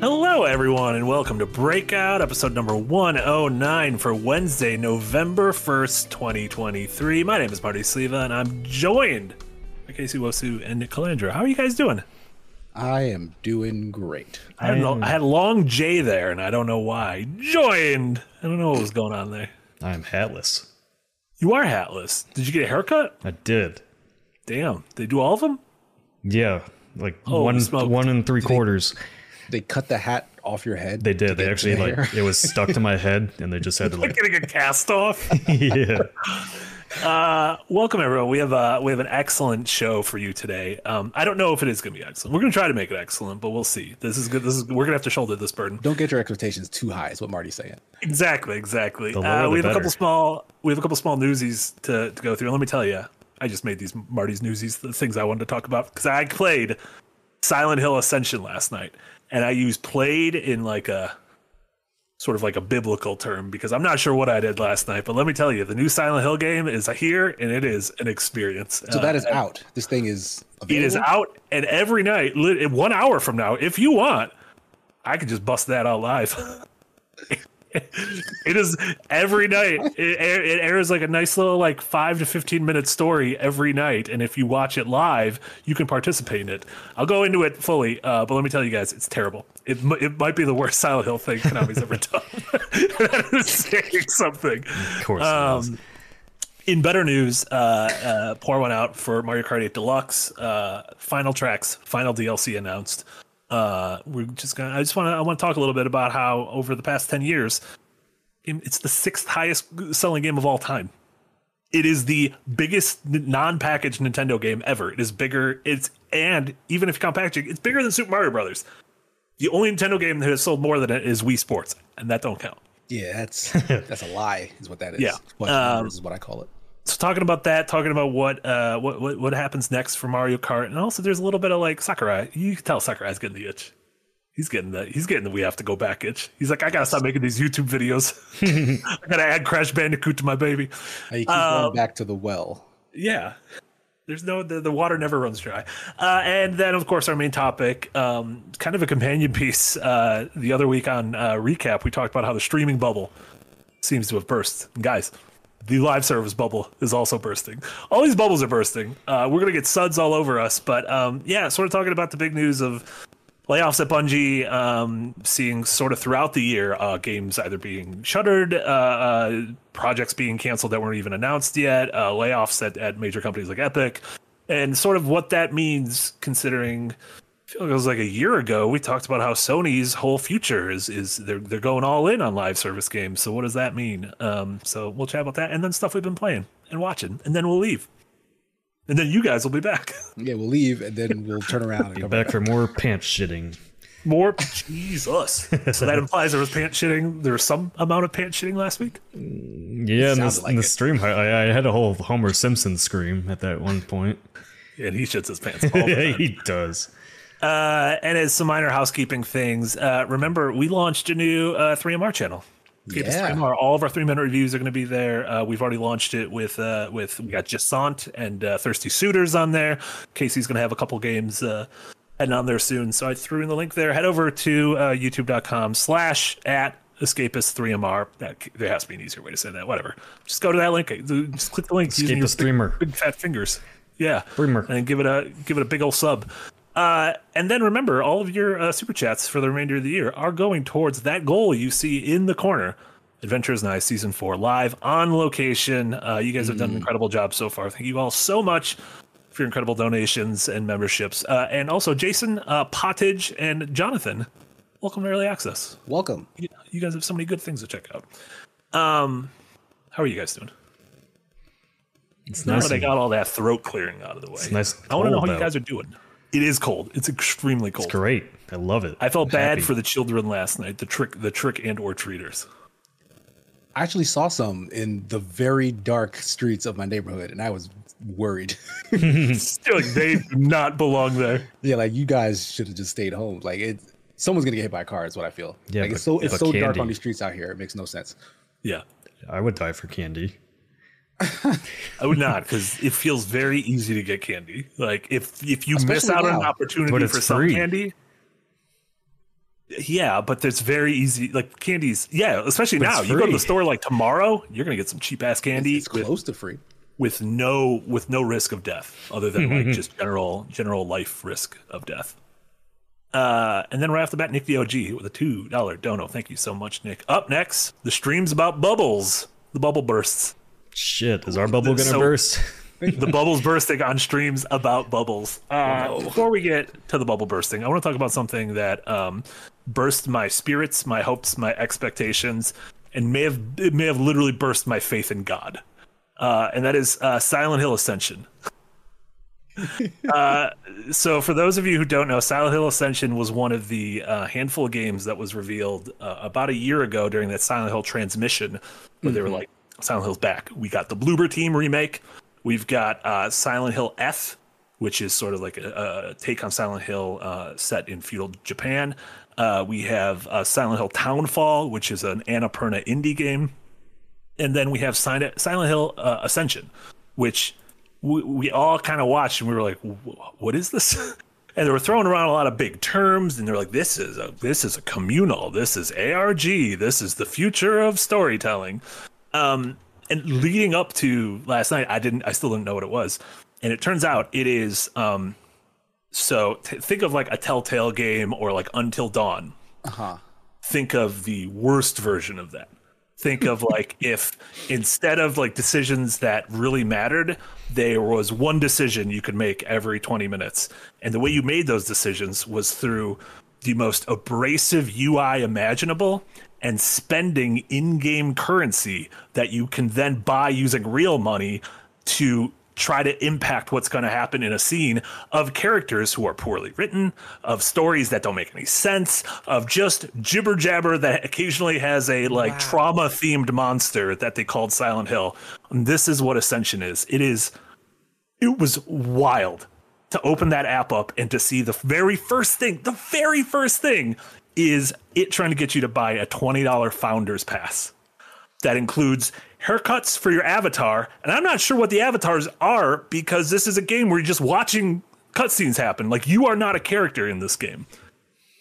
Hello, everyone, and welcome to Breakout, episode number 109 for Wednesday, November 1st, 2023. My name is Marty Sliva, and I'm joined by Casey Nwosu and Nick Calandra. How are you guys doing? I am doing great. I had, a- I had long J there, and I don't know why. Joined! I don't know what was going on there. I'm hatless. You are hatless. Did you get a haircut? I did. Damn. They do all of them? Yeah, like Oh, one smoked. one and three quarters. They cut the hat off your head. They did. They actually like hair. it was stuck to my head, and they just had to Like like getting a cast off? yeah. Uh, welcome everyone. We have uh, we have an excellent show for you today. Um, I don't know if it is going to be excellent. We're going to try to make it excellent, but we'll see. This is good. This is we're going to have to shoulder this burden. Don't get your expectations too high. Is what Marty's saying. Exactly, exactly. The lower Uh, the we have a couple small we have a couple small newsies to, to go through. Let me tell you, I just made these Marty's newsies the things I wanted to talk about because I played Silent Hill Ascension last night, and I use played in like a sort of like a biblical term because I'm not sure what I did last night. But let me tell you, the new Silent Hill game is here, and it is an experience. So Uh, that is out. This thing is. It is out, and every night, one hour from now, if you want, I could just bust that out live. it is every night. It, it airs like a nice little like five to fifteen minute story every night, and if you watch it live, you can participate in it. I'll go into it fully, uh, but let me tell you guys, it's terrible. It it might be the worst Silent Hill thing Konami's ever done. that is saying something. Of course. it is. Um, in better news, uh, uh, pour one out for Mario Kart 8 Deluxe. Uh, final tracks, final DLC announced. Uh, we're just gonna. I just want to. I want to talk a little bit about how over the past ten years, it's the sixth highest selling game of all time. It is the biggest non-packaged Nintendo game ever. It is bigger. It's and even if you count packaging, it's bigger than Super Mario Brothers. The only Nintendo game that has sold more than it is Wii Sports, and that don't count. Yeah, that's that's a lie. Is what that is. Yeah. Um, is what I call it. So talking about that, talking about what uh what, what what happens next for Mario Kart, and also there's a little bit of like Sakurai. You can tell Sakurai's getting the itch. He's getting the he's getting the we have to go back itch. He's like, I gotta stop making these YouTube videos. I gotta add Crash Bandicoot to my baby. Hey, you keep um, going back to the well. Yeah. There's no the, the water never runs dry. Uh, and then of course our main topic, um, kind of a companion piece. Uh, the other week on uh, recap, we talked about how the streaming bubble seems to have burst. And guys, the live service bubble is also bursting. All these bubbles are bursting. Uh, we're gonna get suds all over us, but um, yeah, sort of talking about the big news of layoffs at Bungie, um, seeing sort of throughout the year uh, games either being shuttered, uh, uh, projects being canceled that weren't even announced yet, uh, layoffs at, at major companies like Epic, and sort of what that means considering. I feel like it was like a year ago we talked about how Sony's whole future is is they're they're going all in on live service games. So what does that mean? Um, so we'll chat about that and then stuff we've been playing and watching, and then we'll leave, and then you guys will be back. Yeah, we'll leave and then we'll turn around and Be come back back. for more pants shitting. More Jesus. so that implies there was pants shitting. There was some amount of pants shitting last week. Yeah, in the, like in the stream, I, I had a whole Homer Simpson scream at that one point. And he shits his pants all the Yeah, he does. Uh, and as some minor housekeeping things, uh, remember we launched a new uh, 3MR channel. Keep Yeah. 3MR. All of our three minute reviews are going to be there. Uh, we've already launched it with uh, with we got Jusant and uh, Thirsty Suitors on there. Casey's going to have a couple games uh, heading on there soon. So I threw in the link there. Head over to uh, youtube.com slash at escapist3mr. That, there has to be an easier way to say that. Whatever. Just go to that link. Just click the link. Escapist streamer. big fat fingers. Yeah, Streamer. and give it a give it a big old sub. Uh, and then remember, all of your uh, super chats for the remainder of the year are going towards that goal you see in the corner. Adventures is Nigh season four live on location. Uh, you guys have done an incredible job so far. Thank you all so much for your incredible donations and memberships. Uh, and also Jason, uh, Pottage, and Jonathan. Welcome to Early Access. Welcome. You, you guys have so many good things to check out. Um, how are you guys doing? It's Now nice. that I got all that throat clearing out of the way, nice I want to know how cold you guys are doing. It is cold. It's extremely cold. It's great. I love it. I felt bad Happy. for the children last night. The trick, the trick and or treaters. I actually saw some in the very dark streets of my neighborhood, and I was worried. Still, like, they do not belong there. yeah, like you guys should have just stayed home. Like it, someone's gonna get hit by a car. Is what I feel. Yeah, like but- it's so it's but so dark on these streets out here. It makes no sense. Yeah, I would die for candy. I would not because it feels very easy to get candy. Like if if you miss Especially out on an opportunity But it's for some free. candy, Yeah, but it's very easy. Like candies, yeah, especially now. You go to the store like tomorrow, you're gonna get some cheap ass candy It's with, close to free. with no with no risk of death, other than like just general general life risk of death. Uh, and then right off the bat, Nick the OG with a two dollar dono. Thank you so much, Nick. Up next, the streams about bubbles, the bubble bursts. Shit, is our bubble gonna So- burst? the bubbles bursting on streams about bubbles. Uh, Before we get to the bubble bursting, I want to talk about something that um, burst my spirits, my hopes, my expectations, and may have it may have literally burst my faith in God. Uh, and that is uh, Silent Hill Ascension. uh, so, for those of you who don't know, Silent Hill Ascension was one of the uh, handful of games that was revealed uh, about a year ago during that Silent Hill transmission, where they were like, "Silent Hill's back." We got the Bloober Team remake. We've got uh, Silent Hill F, which is sort of like a, a take on Silent Hill uh, set in feudal Japan. Uh, we have uh, Silent Hill Townfall, which is an Annapurna indie game and then we have Silent, Hill uh, Ascension, which we, we all kind of watched and we were like, "What is this?" And they were throwing around a lot of big terms, and they're like, "This is a this is a communal. This is ARG. This is the future of storytelling." Um, and leading up to last night, I didn't, I still didn't know what it was, and it turns out it is. Um, so t- think of like a Telltale game or like Until Dawn. Uh-huh. Think of the worst version of that think of like if instead of like decisions that really mattered there was one decision you could make every 20 minutes and the way you made those decisions was through the most abrasive UI imaginable and spending in-game currency that you can then buy using real money to try to impact what's going to happen in a scene of characters who are poorly written, of stories that don't make any sense, of just jibber jabber that occasionally has a like trauma themed monster that they called Silent Hill. And this is what Ascension is. It is it was wild to open that app up and to see the very first thing, the very first thing is it trying to get you to buy a $20 founders pass that includes haircuts for your avatar. And I'm not sure what the avatars are because this is a game where you're just watching cutscenes happen. Like you are not a character in this game.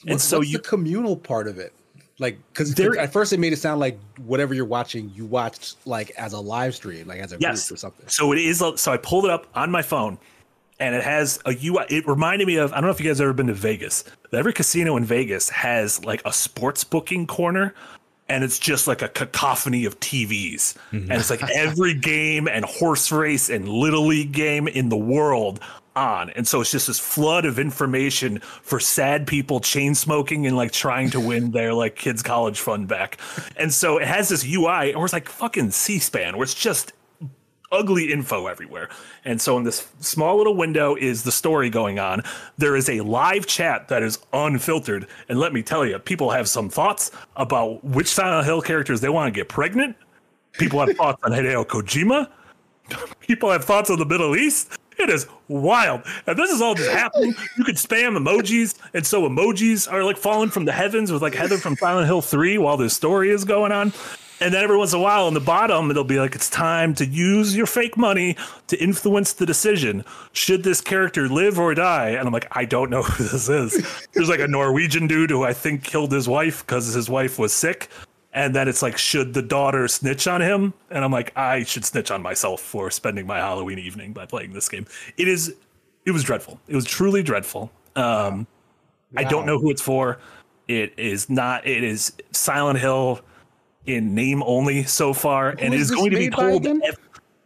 And What's- so what's you the communal part of it, like because at first it made it sound like whatever you're watching, you watched like as a live stream, like as a yes. group or something. So it is so I pulled it up on my phone and it has a UI it reminded me of I don't know if you guys have ever been to Vegas. Every casino in Vegas has like a sports booking corner and it's just like a cacophony of TVs. Mm-hmm. And it's like every game and horse race and little league game in the world on. And so it's just this flood of information for sad people chain smoking and like trying to win their like kids college fund back. And so it has this UI or it's like fucking C-SPAN where it's just ugly info everywhere. And so in this small little window is the story going on. There is a live chat that is unfiltered. And let me tell you, people have some thoughts about which Silent Hill characters they want to get pregnant. People have thoughts on Hideo Kojima. People have thoughts on the Middle East. It is wild. And this is all just happening. You could spam emojis. And so emojis are like falling from the heavens with like Heather from Silent Hill 3 while this story is going on. And then every once in a while, on the bottom, it'll be like, it's time to use your fake money to influence the decision. Should this character live or die? And I'm like, I don't know who this is. There's like a Norwegian dude who I think killed his wife because his wife was sick. And then it's like, should the daughter snitch on him? And I'm like, I should snitch on myself for spending my Halloween evening by playing this game. It is, it was dreadful. It was truly dreadful. Um, I don't know who it's for. It is not, it is Silent Hill in name only so far, and it is is this going to be called? F-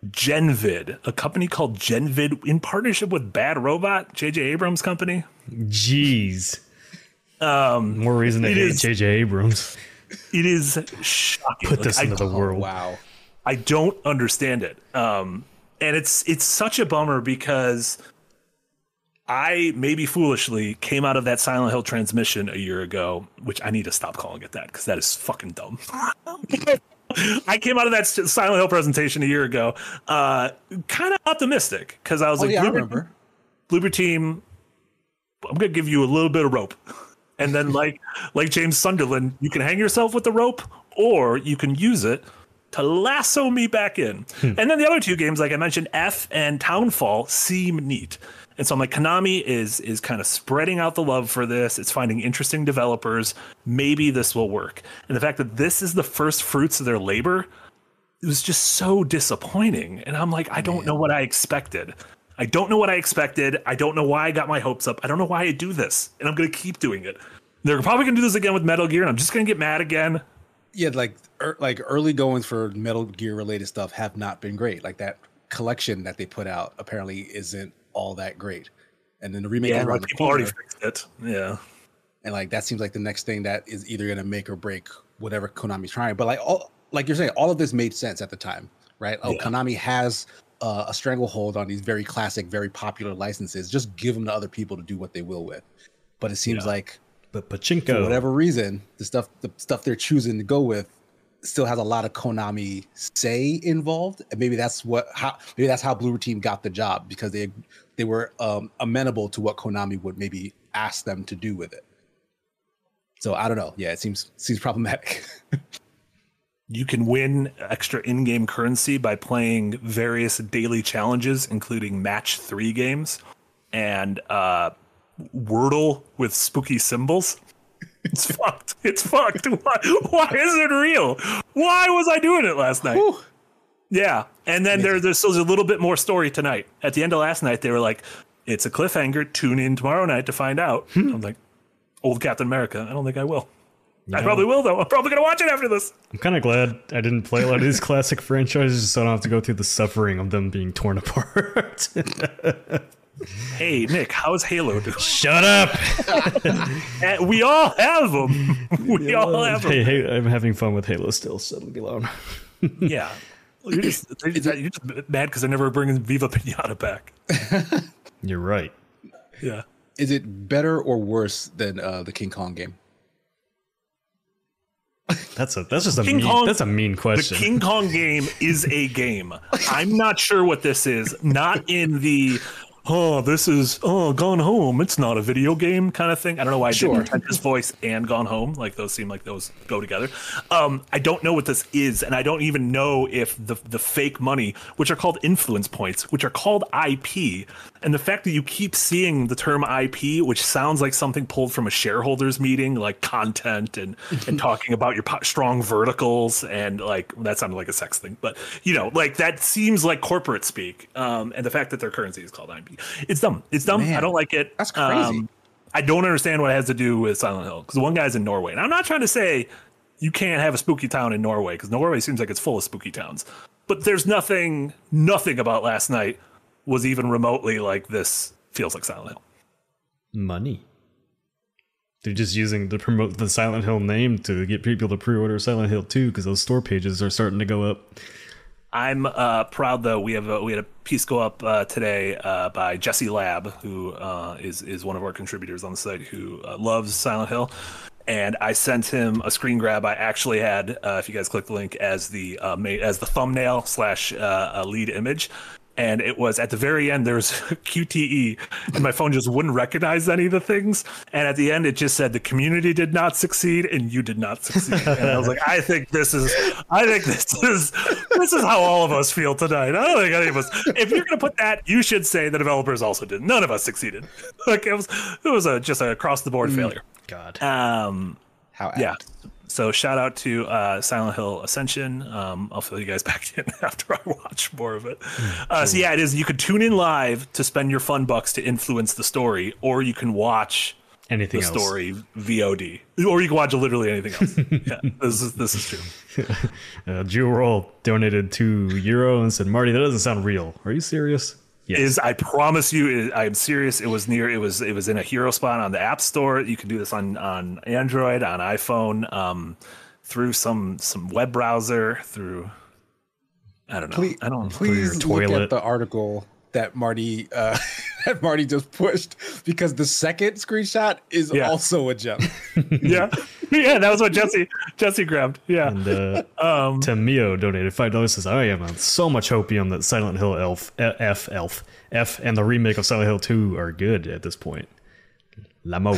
Genvid, a company called Genvid in partnership with Bad Robot, J.J. Abrams' company. Jeez. Um, More reason to it hate is- J.J. Abrams. It is shocking. Put Like, this I, into the Oh, world. wow. I don't understand it. Um, and it's it's such a bummer because I maybe foolishly came out of that Silent Hill transmission a year ago, which I need to stop calling it that because that is fucking dumb. I came out of that Silent Hill presentation a year ago, uh, kind of optimistic because I was Oh like, yeah, I Bloober- remember. Bloober Team, I'm gonna give you a little bit of rope, and then like like James Sunderland, you can hang yourself with the rope, or you can use it to lasso me back in. And then the other two games, like I mentioned, F and Townfall, seem neat. And so I'm like, Konami is is kind of spreading out the love for this. It's finding interesting developers. Maybe this will work. And the fact that this is the first fruits of their labor, it was just so disappointing. And I'm like, I don't know what I expected. I don't know what I expected. I don't know why I got my hopes up. I don't know why I do this. And I'm gonna keep doing it. They're probably gonna do this again with Metal Gear, and I'm just gonna get mad again. Yeah, like er, like early goings for Metal Gear related stuff have not been great. Like that collection that they put out apparently isn't all that great. And then the remake Yeah, like people already fixed it. Yeah. and like that seems like the next thing that is either gonna make or break whatever Konami's trying. But like all like you're saying, all of this made sense at the time, right? Oh, Yeah. Konami has uh, a stranglehold on these very classic, very popular licenses. Just give them to other people to do what they will with. But it seems Yeah. like But for Pachinko. whatever reason, the stuff the stuff they're choosing to go with still has a lot of Konami say involved, and maybe that's what how maybe that's how Bloober Team got the job because they they were um, amenable to what Konami would maybe ask them to do with it. So I don't know. Yeah, it seems seems problematic. You can win extra in game currency by playing various daily challenges, including match three games and uh, Wordle with spooky symbols. It's fucked. It's fucked. Why, why is it real? Why was I doing it last night? Whew. Yeah. And then there, there's still a little bit more story tonight. At the end of last night, they were like, it's a cliffhanger. Tune in tomorrow night to find out. Hmm. I'm like, old Captain America. I don't think I will. I probably will, though. I'm probably going to watch it after this. I'm kind of glad I didn't play a lot of these classic franchises, so I don't have to go through the suffering of them being torn apart. Hey, Nick, how's Halo doing? Shut up! Eh, we all have them. We all have them. Hey, hey, I'm having fun with Halo still, so leave me alone. Yeah. You're just, you're just mad because they're never bringing Viva Pinata back. You're right. Yeah. Is it better or worse than uh, the King Kong game? That's a that's just a King mean Kong- that's a mean question. The. King Kong game is a game. I'm not sure what this is. Not in the oh, this is oh, Gone Home. It's not a video game kind of thing. I don't know why I Sure. did Pretentious Voice and Gone Home. Like those seem like those go together. Um, I don't know what this is, and I don't even know if the the fake money, which are called influence points, which are called IP, and the fact that you keep seeing the term IP, which sounds like something pulled from a shareholders meeting, like content and and talking about your po- strong verticals, and like that sounded like a sex thing, but you know, like that seems like corporate speak. Um, and the fact that their currency is called IP, it's dumb. It's dumb. I don't like it. that's crazy. Um, I don't understand what it has to do with Silent Hill because one guy's in Norway, and I'm not trying to say you can't have a spooky town in Norway because Norway seems like it's full of spooky towns. But there's nothing, nothing about last night was even remotely like this. Feels like Silent Hill. Money. They're just using to promote the Silent Hill name to get people to pre-order Silent Hill 2 because those store pages are starting to go up. I'm uh, proud though. We have a, we had a piece go up uh, today uh, by Jesse Lab, who uh, is is one of our contributors on the site, who uh, loves Silent Hill. And I sent him a screen grab. I actually had, uh, if you guys click the link, as the uh, as the thumbnail slash lead image, and it was at the very end. There was QTE, and my phone just wouldn't recognize any of the things. And at the end, it just said the community did not succeed, and you did not succeed. And I was like, I think this is, I think this is, this is how all of us feel tonight. I don't think any of us. If you're gonna put that, you should say the developers also did. None of us succeeded. Like it was, it was a just a across the board failure. God. Um, How yeah. So shout out to uh, Silent Hill Ascension. Um, I'll fill you guys back in after I watch more of it. Uh, so yeah, it is. You could tune in live to spend your fun bucks to influence the story, or you can watch Anything the else? story VOD, or you can watch literally anything else. yeah, this is this is true. Uh, Jewel Roll donated two euro and said, "Marty, that doesn't sound real. Are you serious?" Yes. Is I promise you, I'm serious. It was near. It was it was in a hero spot on the App Store. You can do this on on Android, on iPhone, um, through some some web browser, through. I don't know. Please, I don't. please look toilet. at the article that Marty uh, that Marty just pushed because the second screenshot is Yeah. also a gem. yeah, yeah, that was what Jesse Jesse grabbed. Yeah, And uh, um, Tamio donated five dollars. Says, "I am on so much hopium that Silent Hill Elf, F, Elf, F, and the remake of Silent Hill Two are good at this point." Lamo.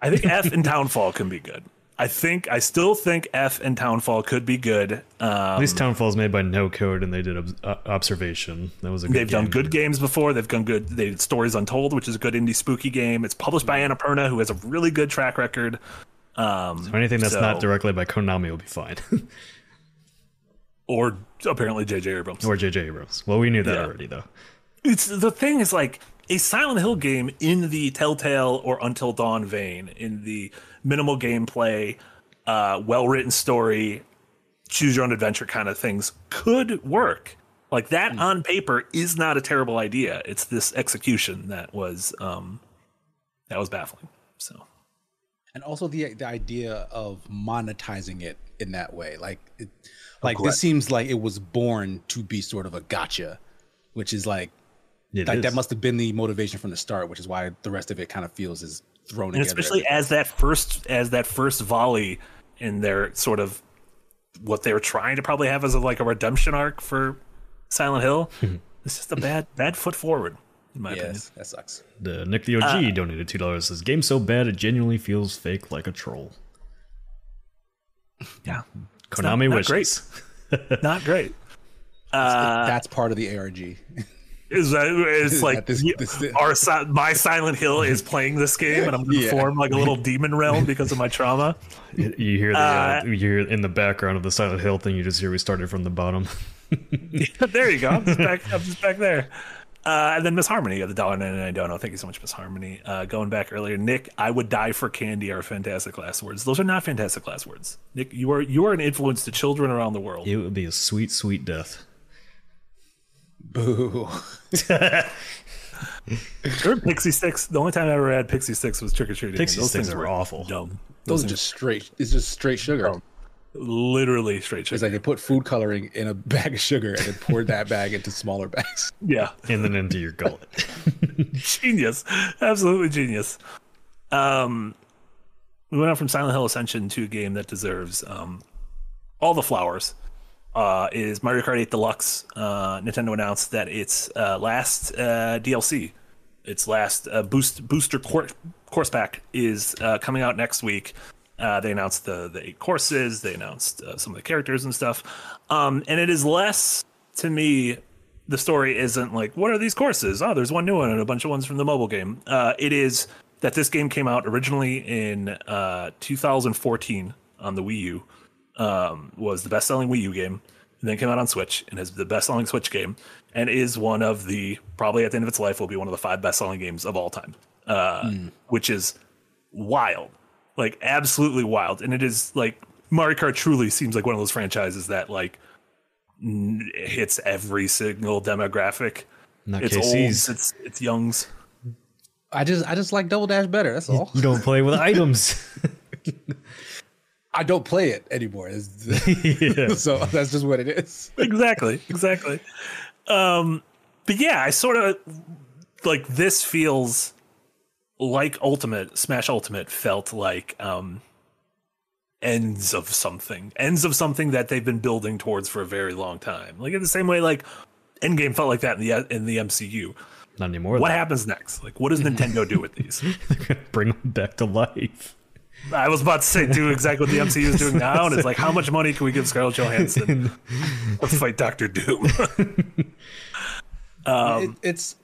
I think F and Townfall can be good. I think I still think F and Townfall could be good. Um, At least Townfall's made by No Code, and they did ob- uh, Observation. That was a good they've done game. good games before. They've done good. They did Stories Untold, which is a good indie spooky game. It's published by Annapurna, who has a really good track record. Um, So anything that's so- not directly by Konami will be fine, or apparently J.J. Abrams. or JJ Abrams. Well, we knew that Yeah. already, though. it's the thing is like a Silent Hill game in the Telltale or Until Dawn vein, in the minimal gameplay, uh, well written story, choose your own adventure kind of things could work. Like that on paper is not a terrible idea. It's this execution that was um, that was baffling. So and also the the idea of monetizing it in that way like it, like this seems like it was born to be sort of a gotcha which is like It like is. that must have been the motivation from the start which is why the rest of it kind of feels is thrown and together especially as that first as that first volley in their sort of what they were trying to probably have as a, like a redemption arc for Silent Hill. it's just a bad bad foot forward, in my opinion. that sucks The Nick the OG Uh, donated two dollars. Says game so bad it genuinely feels fake like a troll. Yeah, Konami not wishes. not great. Uh, that's part of the arg is that it's like this- this- this- our my Silent Hill is playing this game, and I'm going to Yeah. form like a little demon realm because of my trauma. You hear the uh, Uh, you hear in the background of the Silent Hill thing. You just hear we started from the bottom. there you go. I'm just back. I'm just back there. Uh, and then Miss Harmony got the dollar ninety nine dono. Thank you so much, Miss Harmony. Uh, going back earlier, Nick, I would die for candy are fantastic last words. Those are not fantastic last words. Nick, you are you are an influence to children around the world. It would be a sweet, sweet death. Boo Remember Pixie sticks. The only time I ever had Pixie sticks was trick or treating. Pixie Those sticks things are were awful. Dumb. those are just straight it's just straight sugar Literally straight sugar. it's like they put food coloring in a bag of sugar and then poured that bag into smaller bags yeah. And then into your gullet. genius absolutely genius um we went on from silent hill ascension to a game that deserves um all the flowers uh is mario kart 8 deluxe. Uh nintendo announced that its uh last uh dlc its last uh, boost booster cour- course pack is uh coming out next week. They announced the the eight courses. They announced some of the characters and stuff. Um, and it is less to me the story isn't like what are these courses? Oh there's one new one and a bunch of ones from the mobile game. It is that this game came out originally in uh, 2014 on the wii u um, was the best-selling wii u game and then came out on switch and is the best-selling switch game and is one of the probably at the end of its life will be one of the five best-selling games of all time. Uh, which is wild. Like absolutely wild. And it is like mario kart truly seems like one of those franchises that like n- hits every single demographic. Not it's KC's. olds it's it's youngs. I just i just like double dash better that's all. You don't play with items. i don't play it anymore yeah. so that's just what it is exactly exactly um but yeah i sort of like this feels like ultimate smash ultimate felt like um ends of something ends of something that they've been building towards for a very long time like in the same way like endgame felt like that in the in the mcu Not anymore. what though. happens next like what does nintendo do with these They're gonna bring them back to life. I was about to say do exactly what the MCU is doing now, and it's like how much money can we give Scarlett Johansson to fight Doctor Doom? it, it's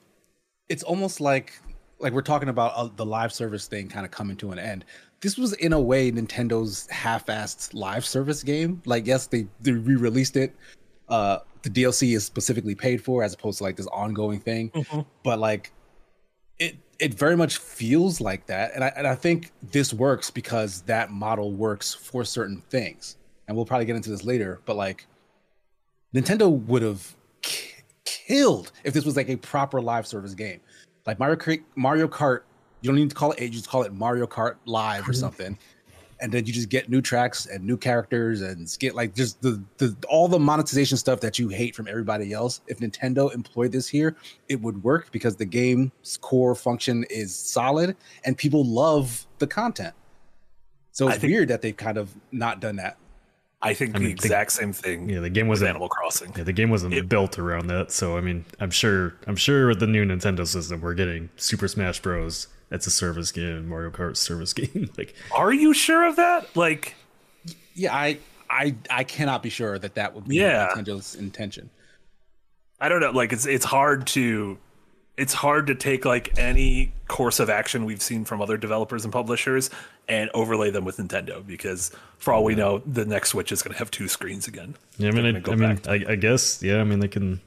it's almost like like we're talking about uh, the live service thing kind of coming to an end. This was in a way Nintendo's half-assed live service game. Like yes, they they re-released it. Uh, the DLC is specifically paid for as opposed to like this ongoing thing. But like it it very much feels like that, and I and I think this works because that model works for certain things. And we'll probably get into this later, but like Nintendo would have ki- killed if this was like a proper live service game. Like Mario Kart, Mario Kart, you don't need to call it, you just call it Mario Kart Live or mm-hmm. something. And then you just get new tracks and new characters and get like just the, the all the monetization stuff that you hate from everybody else. If Nintendo employed this here, it would work because the game's core function is solid and people love the content. So it's think- weird that they've kind of not done that. I think the mean, think- exact same thing Yeah, the game wasn't Animal Crossing. Yeah, the game wasn't It- built around that. So I mean, I'm sure I'm sure with the new Nintendo system, we're getting Super Smash Bros. It's a service game, Mario Kart service game. like, Are you sure of that? Like, Yeah, I I I cannot be sure that that would be Yeah. Nintendo's intention. I don't know. Like, it's it's hard to it's hard to take like any course of action we've seen from other developers and publishers and overlay them with Nintendo because for all we know, the next Switch is going to have two screens again. yeah, I mean, I, I mean, I, I guess, yeah, I mean, they can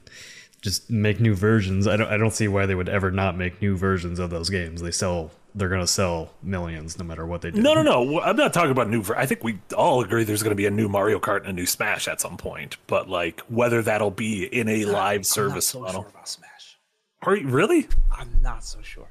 just make new versions. I don't, I don't see why they would ever not make new versions of those games. They sell, they're gonna sell millions no matter what they do. No, no, no. I'm not talking about new. ver- I think we all agree there's going to be a new Mario Kart and a new Smash at some point. But like whether that'll be in a live service I'm not so model. sure about Smash. Are you really? I'm not so sure.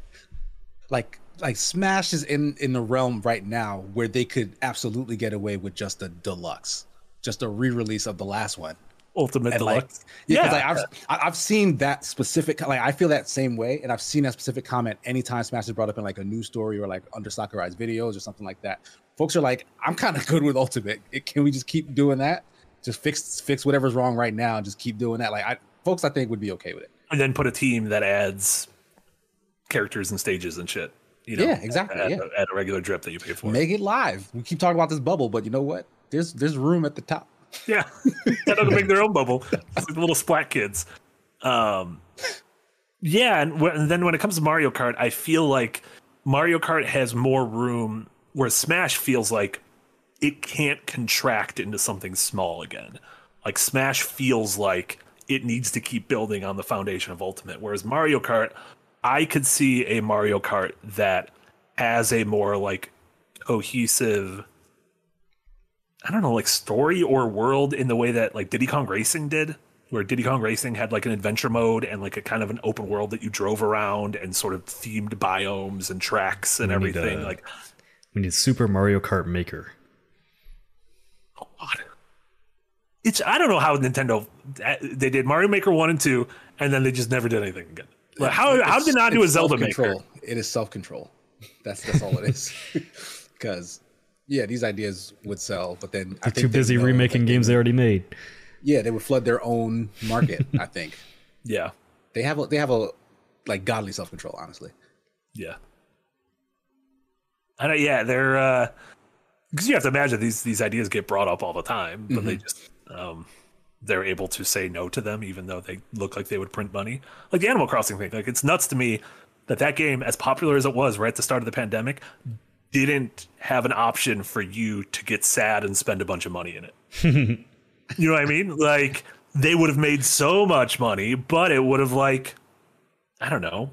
Like like Smash is in in the realm right now where they could absolutely get away with just a deluxe, just a re-release of the last one. Ultimate And Deluxe. yeah, 'cause, Yeah. like, I've I've seen that specific like I feel that same way, and I've seen that specific comment anytime Smash is brought up in like a news story or like under Sakurai's videos or something like that. Folks are like, I'm kind of good with Ultimate. It- Can we just keep doing that? Just fix fix whatever's wrong right now and just keep doing that. Like, I, folks, I think would be okay with it. and then put a team that adds characters and stages and shit. You know, Yeah, exactly, At, yeah. at a regular drip that you pay for. Make it live. We keep talking about this bubble, but you know what? There's there's room at the top. Yeah, Nintendo can make their own bubble. The little splat kids. Um, yeah, and, and then when it comes to Mario Kart, I feel like Mario Kart has more room, where Smash feels like it can't contract into something small again. Like Smash feels like it needs to keep building on the foundation of Ultimate, whereas Mario Kart, I could see a Mario Kart that has a more like cohesive I don't know, like story or world in the way that like Diddy Kong Racing did, where Diddy Kong Racing had like an adventure mode and like a kind of an open world that you drove around and sort of themed biomes and tracks and We everything. uh, like, We need Super Mario Kart Maker. oh God. It's I don't know how Nintendo they did Mario Maker one and two, and then they just never did anything again. Like, how how did they not do a It's Zelda Maker? self-control. It is self control. That's that's all it is. Because yeah, these ideas would sell, but then They're think too busy know remaking that they games they already made. Yeah, they would flood their own market. I think Yeah, they have a, they have a like godly self control. Honestly, yeah. I know, yeah, they're uh because you have to imagine these these ideas get brought up all the time, but they just um they're able to say no to them even though they look like they would print money. Like the Animal Crossing thing, like it's nuts to me that that game, as popular as it was right at the start of the pandemic, didn't have an option for you to get sad and spend a bunch of money in it. you know what I mean? Like they would have made so much money, but it would have like I don't know,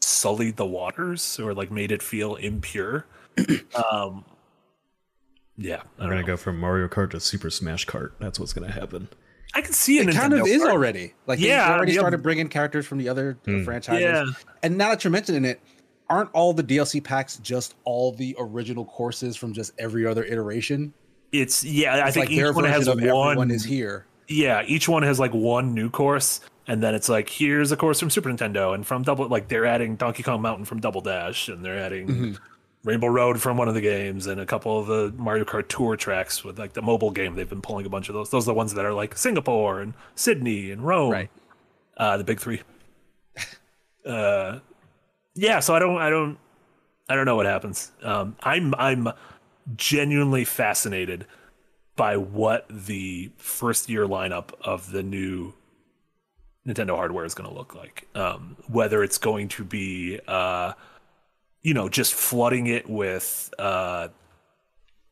sullied the waters or like made it feel impure. um yeah, I, We're gonna know. go from Mario Kart to Super Smash Kart. That's what's gonna happen. I can see it it kind of is Kart. already like Yeah, they already yeah. started bringing characters from the other uh, franchises. Yeah. And now that you're mentioning it, aren't all the DLC packs just all the original courses from just every other iteration? It's yeah, I It's think like each one has one. everyone is here. Yeah, each one has like one new course, and then it's like here's a course from Super Nintendo and from Double. Like they're adding Donkey Kong Mountain from Double Dash, and they're adding Mm-hmm. Rainbow Road from one of the games, and a couple of the Mario Kart Tour tracks with like the mobile game. They've been pulling a bunch of those. Those are the ones that are like Singapore and Sydney and Rome. Right. uh, the big three. uh, yeah, so I don't, I don't, I don't know what happens. Um, I'm, I'm genuinely fascinated by what the first year lineup of the new Nintendo hardware is going to look like. Um, whether it's going to be, uh, you know, just flooding it with uh,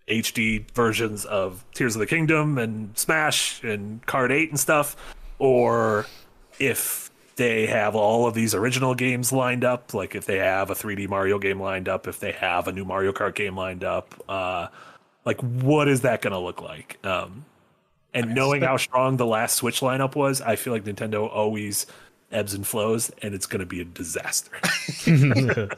HD versions of Tears of the Kingdom and Smash and Kart 8 and stuff, or if they have all of these original games lined up, like if they have a 3D Mario game lined up, if they have a new Mario Kart game lined up, uh, like what is that going to look like? Um, and knowing how strong the last Switch lineup was, I feel like Nintendo always ebbs and flows, and it's going to be a disaster.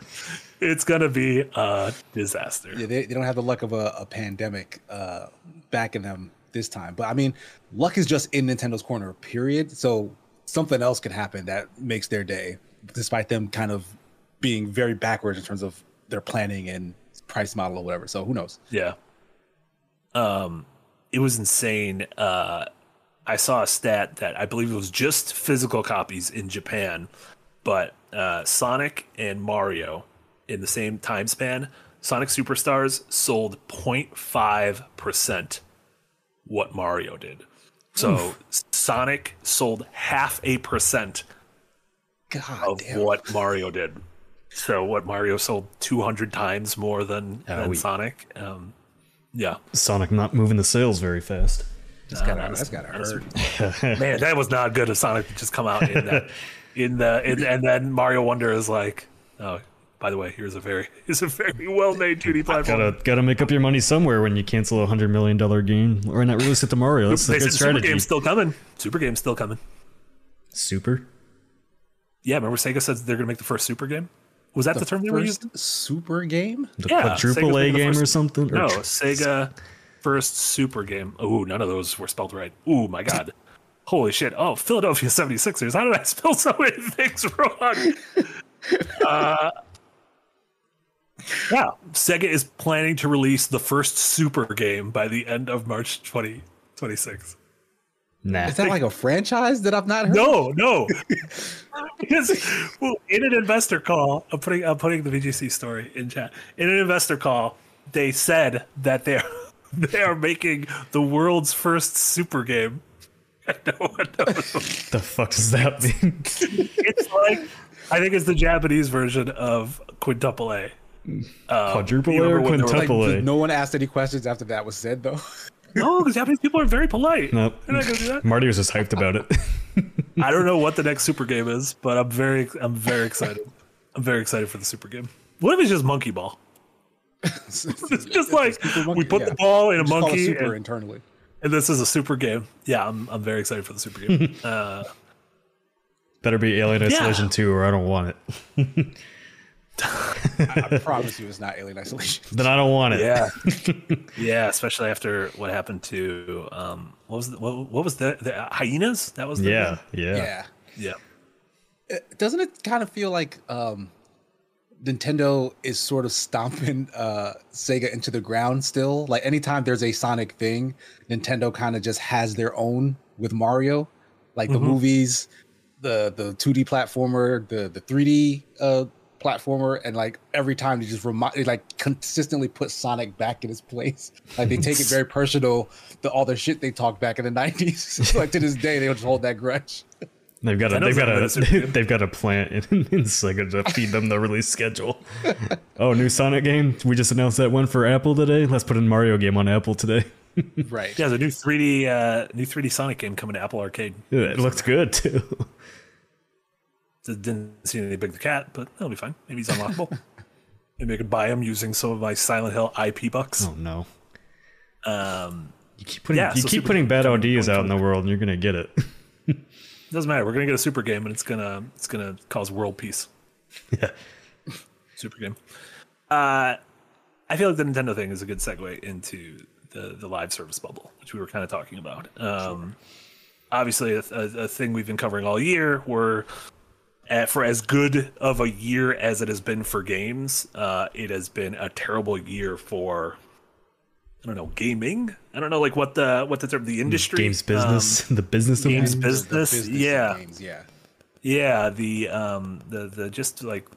it's going to be a disaster. Yeah, they, they don't have the luck of a, a pandemic uh, backing them this time. But I mean, luck is just in Nintendo's corner, period. So something else could happen that makes their day, despite them kind of being very backwards in terms of their planning and price model or whatever. So who knows? Yeah. Um, it was insane. Uh, I saw a stat that I believe it was just physical copies in Japan, but uh, Sonic and Mario in the same time span, Sonic Superstars sold 0.5 percent what Mario did. So Sonic sold half a percent God of damn. what Mario did. So what Mario sold 200 times more than, than we- Sonic. Um, yeah, Sonic not moving the sales very fast. That's gotta, that's gotta hurt. man, that was not good of Sonic to just come out in that, in the, in, and then Mario Wonder is like, oh, by the way, here's a very, here's a very well made 2D platform. Gotta gotta make up your money somewhere when you cancel a hundred million dollar game or not release it to Mario. That's a good said Super strategy. Game's still coming. Super Game's still coming. Super. Yeah, remember Sega said they're gonna make the first Super Game. Was that the, term they were using? Super game? The Yeah, quadruple Sega's A making the game or something. No, tr- Sega first Super Game. Oh, none of those were spelled right. Oh my god. Holy shit. Oh, Philadelphia 76ers. How did I spell so many things wrong? uh, yeah, Sega is planning to release the first Super Game by the end of March 2026. Nah. Is that like a franchise that I've not heard? No, no. because well, in an investor call, I'm putting I'm putting the VGC story in chat. In an investor call, they said that they're they are making the world's first super game. no one knows. What the fuck does that mean? It's like I think it's the Japanese version of quintuple A. Quadruple you A or remember when they were Like, quintuple A? no one asked any questions after that was said, though. No, because Japanese people are very polite. Nope. They're not gonna do that. Marty was just hyped about it. I don't know what the next super game is, but I'm very I'm very excited. I'm very excited for the super game. What if it's just monkey ball? It's just like Super monkey, we put yeah. the ball in a Just call monkey, super and, internally. and this is a super game. Yeah, I'm I'm very excited for the super game. uh, Better be Alien Isolation 2 or I don't want it. I promise you, it's not Alien Isolation. Then I don't want it. yeah, yeah, especially after what happened to um, what was the, what, what was the, the hyenas? That was the Yeah. Yeah. Yeah. yeah. doesn't it kind of feel like um Nintendo is sort of stomping uh Sega into the ground still? Like anytime there's a Sonic thing, Nintendo kind of just has their own with Mario, like the movies, the the 2D platformer, the the 3D uh platformer and like every time they just remind they like consistently put Sonic back in his place. Like they take it very personal the all the shit they talked back in the 90s. like to this day they just hold that grudge. They've got a they've got not a a super game. they've got a plant in, in Sega to feed them the release schedule. oh, new Sonic game. We just announced that one for Apple today. Let's put a Mario game on Apple today. Right. Yeah, there's a new 3D uh, new 3D Sonic game coming to Apple Arcade. It looked good too. Didn't see any Big the Cat, but that'll be fine. Maybe he's unlockable. Maybe I could buy him using some of my Silent Hill IP bucks. Oh no. Um, You keep putting Yeah, you so keep putting bad ideas out in the world and you're gonna get it. doesn't matter. We're gonna get a super game, and it's gonna it's gonna cause world peace. yeah. Super game. Uh, I feel like the Nintendo thing is a good segue into the the live service bubble, which we were kind of talking about. Um, Obviously, a, a, a thing we've been covering all year. We're uh, for as good of a year as it has been for games, uh, it has been a terrible year for I don't know gaming. I don't know like what the what the term the industry Games um, business. the business of games games. The business, of yeah. games, yeah. Yeah, the um the the just like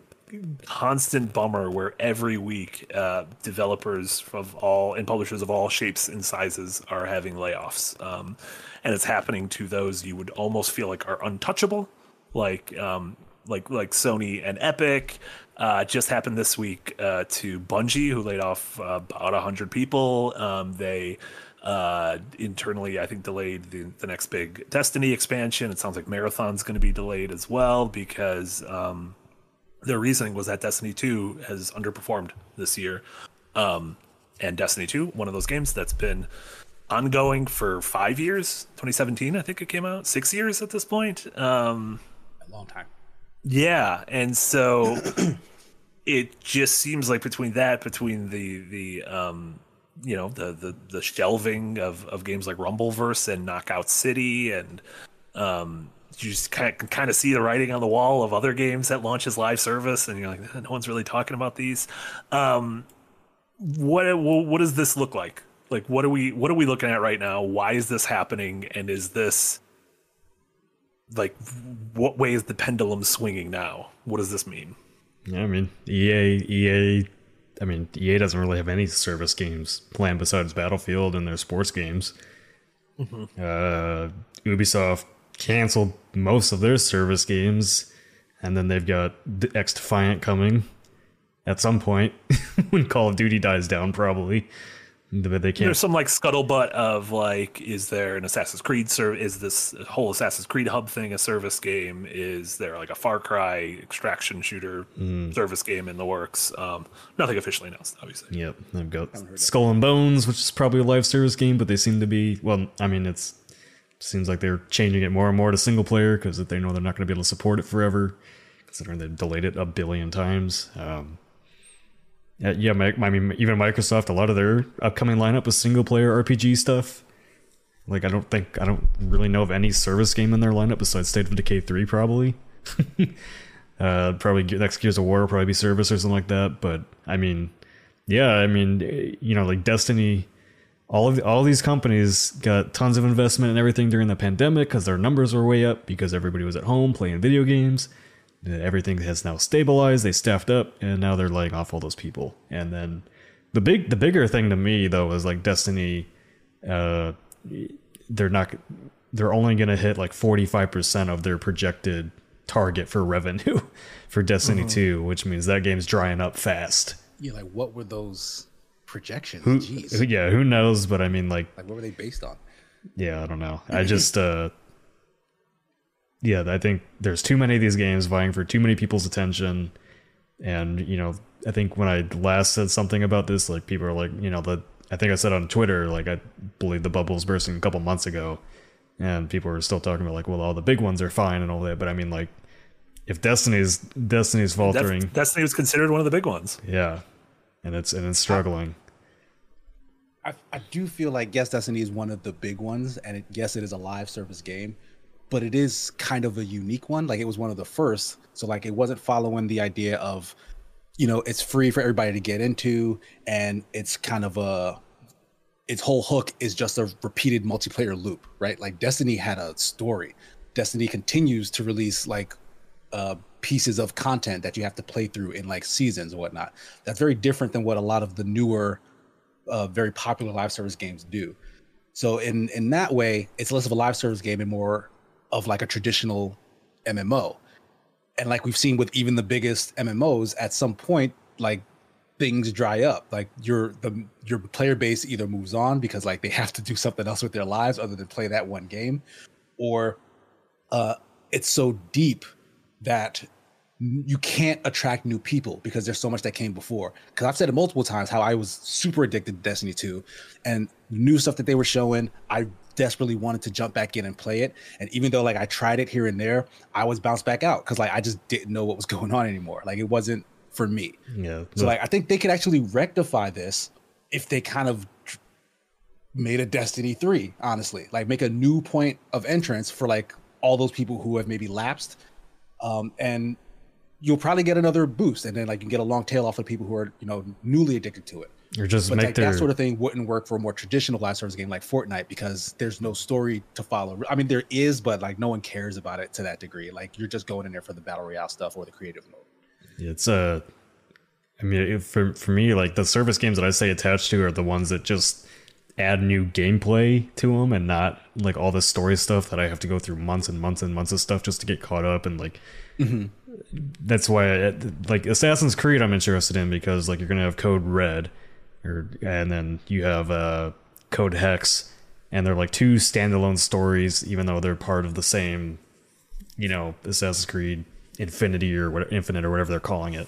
constant bummer where every week uh developers of all and publishers of all shapes and sizes are having layoffs. Um and it's happening to those you would almost feel like are untouchable, like um like like Sony and Epic. Uh, just happened this week uh, to Bungie, who laid off uh, about hundred people. Um, they uh, internally, I think, delayed the, the next big Destiny expansion. It sounds like Marathon's going to be delayed as well because um, their reasoning was that Destiny 2 has underperformed this year. Um, and Destiny 2, one of those games that's been ongoing for five years. 2017, I think it came out. Six years at this point. Um, Long time. yeah, and so it just seems like between that, between the the um, you know the the the shelving of of games like Rumbleverse and Knockout City, and um, you just kind of, kind of see the writing on the wall of other games that launches live service, and you're like, no one's really talking about these. Um, what what does this look like? Like, what are we what are we looking at right now? Why is this happening? And is this like what way is the pendulum swinging now? What does this mean? Yeah, I mean EA EA I mean EA doesn't really have any service games planned besides Battlefield and their sports games. Uh, Ubisoft canceled most of their service games, and then they've got the X Defiant coming at some point when Call of Duty dies down, probably. But they can't. There's some like scuttlebutt of like, is there an Assassin's Creed service? Is this whole Assassin's Creed hub thing a service game? Is there like a Far Cry extraction shooter service game in the works? Um, nothing officially announced, obviously. Yep, I've got Skull and Bones, which is probably a live service game, but they seem to be well. I mean, it's seems like they're changing it more and more to single player because they know they're not going to be able to support it forever, considering they've delayed it a billion times. Um, yeah, yeah, I mean, even Microsoft, a lot of their upcoming lineup is single player RPG stuff. Like, I don't think I don't really know of any service game in their lineup besides State of Decay three, probably. uh, probably next Gears of War will probably be service or something like that. But I mean, yeah, I mean, you know, like Destiny, all of the, all these companies got tons of investment and everything during the pandemic because their numbers were way up because everybody was at home playing video games. Everything has now stabilized. They staffed up, and now they're laying off all those people. And then the big, the bigger thing to me though is like Destiny. Uh, they're not. They're only going to hit like forty five percent of their projected target for revenue for Destiny two, which means that game's drying up fast. Yeah, like what were those projections? Who, Jeez. yeah, who knows? But I mean, like, Like what were they based on? yeah, I don't know. I just, uh, yeah, I think there's too many of these games vying for too many people's attention. And, you know, I think when I last said something about this, like, people are like, you know, the, I think I said on Twitter, like, I believe the bubble was bursting a couple months ago. And people were still talking about, like, well, all the big ones are fine and all that. But I mean, like, if Destiny's, Destiny's Def- faltering, Destiny was considered one of the big ones. yeah. And it's, and it's struggling. I, I do feel like yes, Destiny is one of the big ones, and it, yes, it is a live service game, but it is kind of a unique one. Like it was one of the first, so like it wasn't following the idea of, you know, it's free for everybody to get into, and it's kind of a, its whole hook is just a repeated multiplayer loop, right? Like Destiny had a story. Destiny continues to release like uh, pieces of content that you have to play through in like seasons and whatnot. That's very different than what a lot of the newer uh, very popular live service games do. So in in that way, it's less of a live service game and more of like a traditional MMO. And like we've seen with even the biggest MMOs, at some point, like things dry up. Like your the your player base either moves on because like they have to do something else with their lives other than play that one game, or uh, it's so deep that you can't attract new people because there's so much that came before. Because I've said it multiple times how I was super addicted to Destiny 2 and new stuff that they were showing. I desperately wanted to jump back in and play it. And even though like I tried it here and there, I was bounced back out because like I just didn't know what was going on anymore. Like it wasn't for me. Yeah. So like I think they could actually rectify this if they kind of made a Destiny 3, honestly. Like make a new point of entrance for like all those people who have maybe lapsed. Um, and you'll probably get another boost and then like you can get a long tail off of people who are, you know, newly addicted to it. Or just But make like their, that sort of thing wouldn't work for a more traditional live service game like Fortnite because there's no story to follow. I mean, there is, but like no one cares about it to that degree. Like you're just going in there for the battle royale stuff or the creative mode. It's uh, I mean, it, for for me, like the service games that I say attached to are the ones that just add new gameplay to them, and not like all the story stuff that I have to go through months and months and months of stuff just to get caught up. And like, that's why, I, like Assassin's Creed, I'm interested in because like you're gonna have Code Red, or and then you have uh Code Hex, and they're like two standalone stories, even though they're part of the same you know Assassin's Creed Infinity or what Infinite or whatever they're calling it.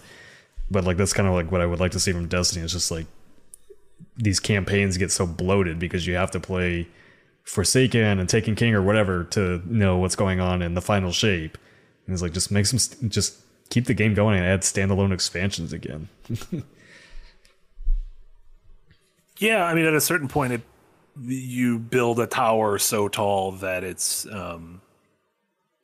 But like that's kind of like what I would like to see from Destiny. It's just like these campaigns get so bloated because you have to play Forsaken and Taken King or whatever to know what's going on in the final shape. And it's like just make some st- just keep the game going and add standalone expansions again. Yeah, I mean, at a certain point, it, you build a tower so tall that it's um,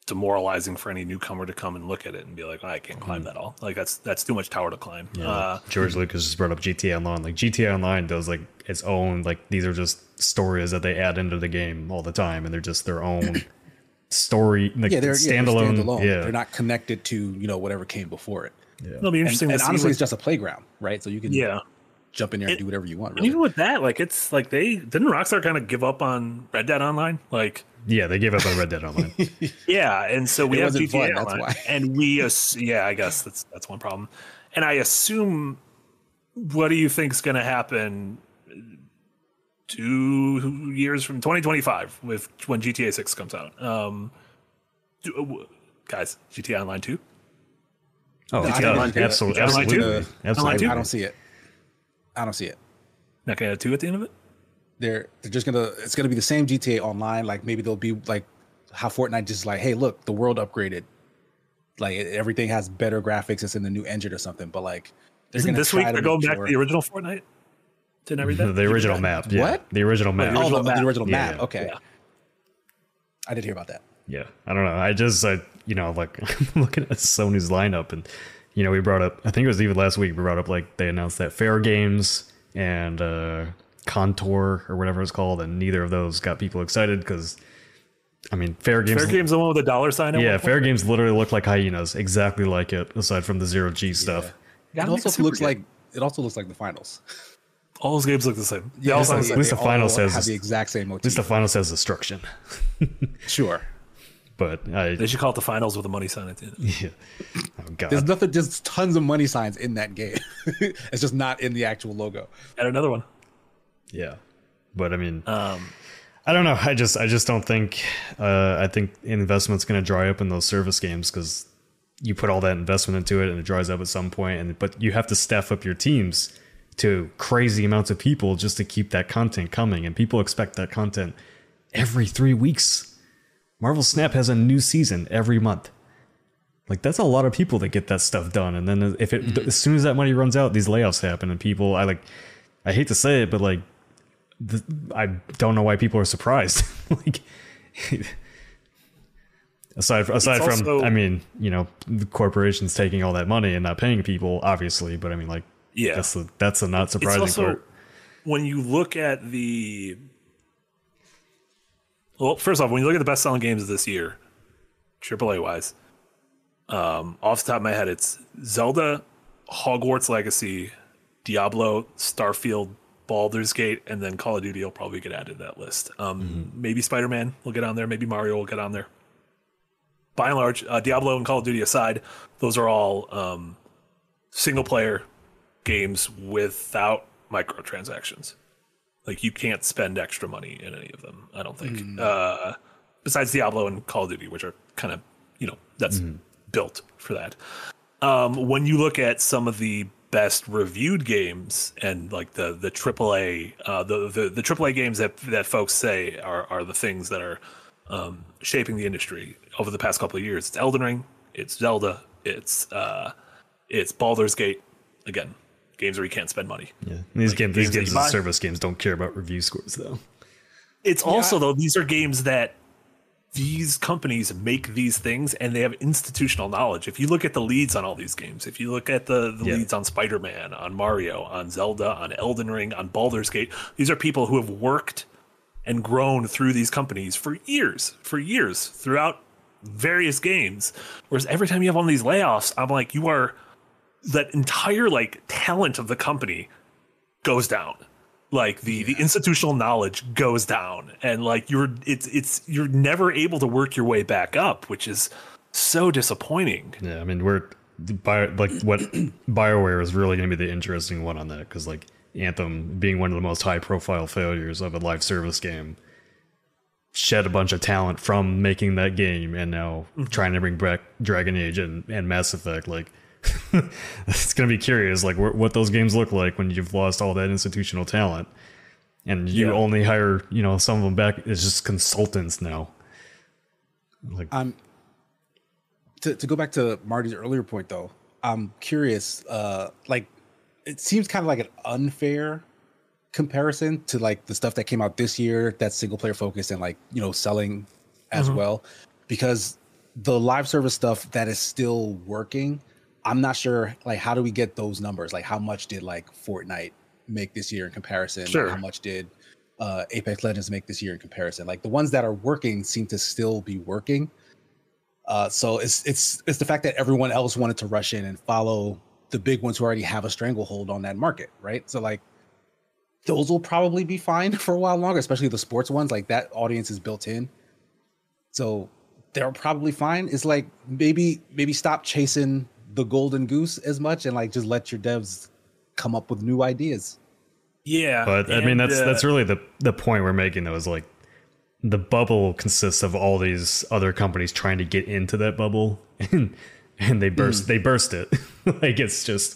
demoralizing for any newcomer to come and look at it and be like, "Oh, "I can't climb that all." Like that's that's too much tower to climb. Uh, George Lucas just brought up GTA Online. Like GTA Online does like its own like these are just stories that they add into the game all the time, and they're just their own story like Yeah, they're yeah, they're standalone. standalone. Yeah, They're not connected to, you know, whatever came before it. It'll be interesting and to see. honestly, what- it's just a playground, right? So you can yeah. Jump in there and It- do whatever you want. And Really. even with that, like it's like they didn't Rockstar kind of give up on Red Dead Online, like Yeah, they gave up on Red Dead Online. yeah, and so we It have wasn't GTA fun, that's Online, why. and we ass- yeah, I guess that's that's one problem, and I assume what do you think is going to happen two years from 2025 with when GTA 6 comes out? Um, do, uh, guys, GTA Online 2. Oh, I yeah, don't absolutely, I absolutely, two. I, absolutely. I don't see it. I don't see it. Not going to have two at the end of it. They're they're just gonna it's gonna be the same GTA online. Like maybe they'll be like how Fortnite just like, hey, look, the world upgraded. Like everything has better graphics. It's in the new engine or something. But like, they're Isn't this week to they're going make back to the original Fortnite? Didn't I read that? the original map. Yeah. What? The original map. Oh, original the, map. the original Yeah, map. yeah. Okay, Yeah. I did hear about that. Yeah, I don't know. I just, I, you know, like I'm looking at Sony's lineup, and you know, we brought up. I think it was even last week. We brought up like they announced that Fair Games and uh Contour or whatever it's called, and neither of those got people excited because, I mean, Fair Games. Fair Game's the one with the dollar sign. at yeah, Fair? Games literally look like hyenas, exactly like it. Aside from the zero G stuff. It also looks game. like it also looks like the finals. All those games look the same. Yeah, all it's sound like- At least the final says the exact same At least the final says destruction, Sure. But I, They should call it the finals with a money sign at the end. yeah. Oh god. There's nothing. There's tons of money signs in that game. it's just not in the actual logo. Add another one. Yeah, but I mean, Um, I don't know. I just, I just don't think. Uh, I think investment's going to dry up in those service games because you put all that investment into it and it dries up at some point. And but you have to staff up your teams to crazy amounts of people just to keep that content coming, and people expect that content every three weeks. Marvel Snap has a new season every month. Like that's a lot of people that get that stuff done, and then if it mm. as soon as that money runs out, these layoffs happen, and people. I like. I hate to say it, but like the, I don't know why people are surprised. like, aside aside It's from, also- I mean, you know, the corporations taking all that money and not paying people, obviously. But I mean, like, Yeah. that's the that's the not surprising also part. when you look at the well, first off, when you look at the best-selling games of this year, AAA wise, um, off the top of my head, it's Zelda, Hogwarts Legacy, Diablo, Starfield, Baldur's Gate, and then Call of Duty will probably get added to that list. Um, Maybe Spider Man will get on there. Maybe Mario will get on there. By and large, uh, Diablo and Call of Duty aside, those are all um, single player games without microtransactions. Like you can't spend extra money in any of them. I don't think. Uh, besides Diablo and Call of Duty, which are kind of you know that's built for that. Um, when you look at some of the best reviewed games and like the the AAA uh, the, the the AAA games that that folks say are are the things that are um, shaping the industry over the past couple of years, it's Elden Ring, it's Zelda, it's uh, it's Baldur's Gate. Again, games where you can't spend money. Yeah, these like, games, these games that games, as buy. service games don't care about review scores though. It's also though these are games that these companies make these things and they have institutional knowledge. If you look at the leads on all these games, if you look at the, the Yeah. leads on Spider-Man, on Mario, on Zelda, on Elden Ring, on Baldur's Gate, these are people who have worked and grown through these companies for years, for years throughout various games. Whereas every time you have one of these layoffs, I'm like, you are that entire like talent of the company goes down. Like the the institutional knowledge goes down. And like you're it's it's you're never able to work your way back up which is so disappointing. Yeah, I mean, we're bio, like what Bioware is really going to be the interesting one on that because like Anthem being one of the most high profile failures of a live service game shed a bunch of talent from making that game and now mm-hmm. trying to bring back Dragon Age and, and Mass Effect. Like, it's going to be curious, like wh- what those games look like when you've lost all that institutional talent and you Yeah. only hire, you know, some of them back as just consultants now. Like, I'm to, to go back to Marty's earlier point though. I'm curious. Uh, like, it seems kind of like an unfair comparison to like the stuff that came out this year that's single player focused and like you know selling as well, because the live service stuff that is still working. I'm not sure. Like, how do we get those numbers? Like, how much did like Fortnite make this year in comparison? Like, Sure. how much did uh, Apex Legends make this year in comparison? Like, the ones that are working seem to still be working Uh, so it's it's it's the fact that everyone else wanted to rush in and follow the big ones who already have a stranglehold on that market, right? So like those will probably be fine for a while longer, especially the sports ones. Like that audience is built in, so they're probably fine. It's like maybe maybe stop chasing the golden goose as much and like just let your devs come up with new ideas. Yeah, But I mean, that's uh, that's really the the point we're making though is like the bubble consists of all these other companies trying to get into that bubble, and and they burst they burst it. like it's just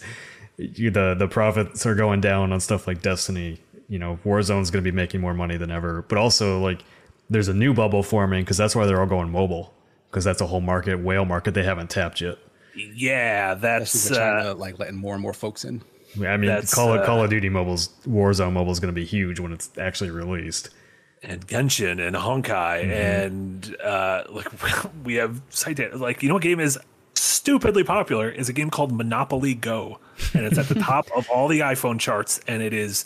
you, the the profits are going down on stuff like Destiny. You know, Warzone's going to be making more money than ever, but also like there's a new bubble forming because that's why they're all going mobile because that's a whole market whale market they haven't tapped yet. Yeah, that's with China uh, like letting more and more folks in. I mean, That's, Call of uh, Call of Duty Mobile's Warzone Mobile is going to be huge when it's actually released. and Genshin and Honkai Mm-hmm. and uh, like we have site data. Like you know, what game is stupidly popular is a game called Monopoly Go, and it's at the top of all the iPhone charts, and it is.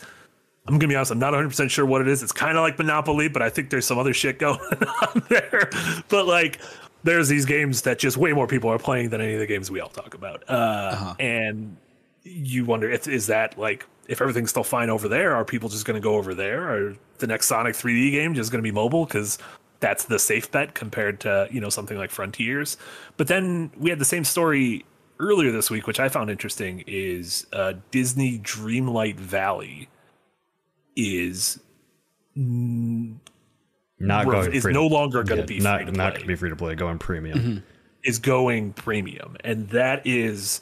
I'm gonna be honest. I'm not 100 percent sure what it is. It's kind of like Monopoly, but I think there's some other shit going on there. But like, there's these games that just way more people are playing than any of the games we all talk about. Uh, And you wonder if is that like if everything's still fine over there, are people just going to go over there? Or the next Sonic 3D game just going to be mobile because that's the safe bet compared to you know something like Frontiers. But then we had the same story earlier this week, which I found interesting. Is uh, Disney Dreamlight Valley is Not going is free no to- longer going to yeah, be not free to not play. going to be free to play. Going premium. Mm-hmm. is going premium and that is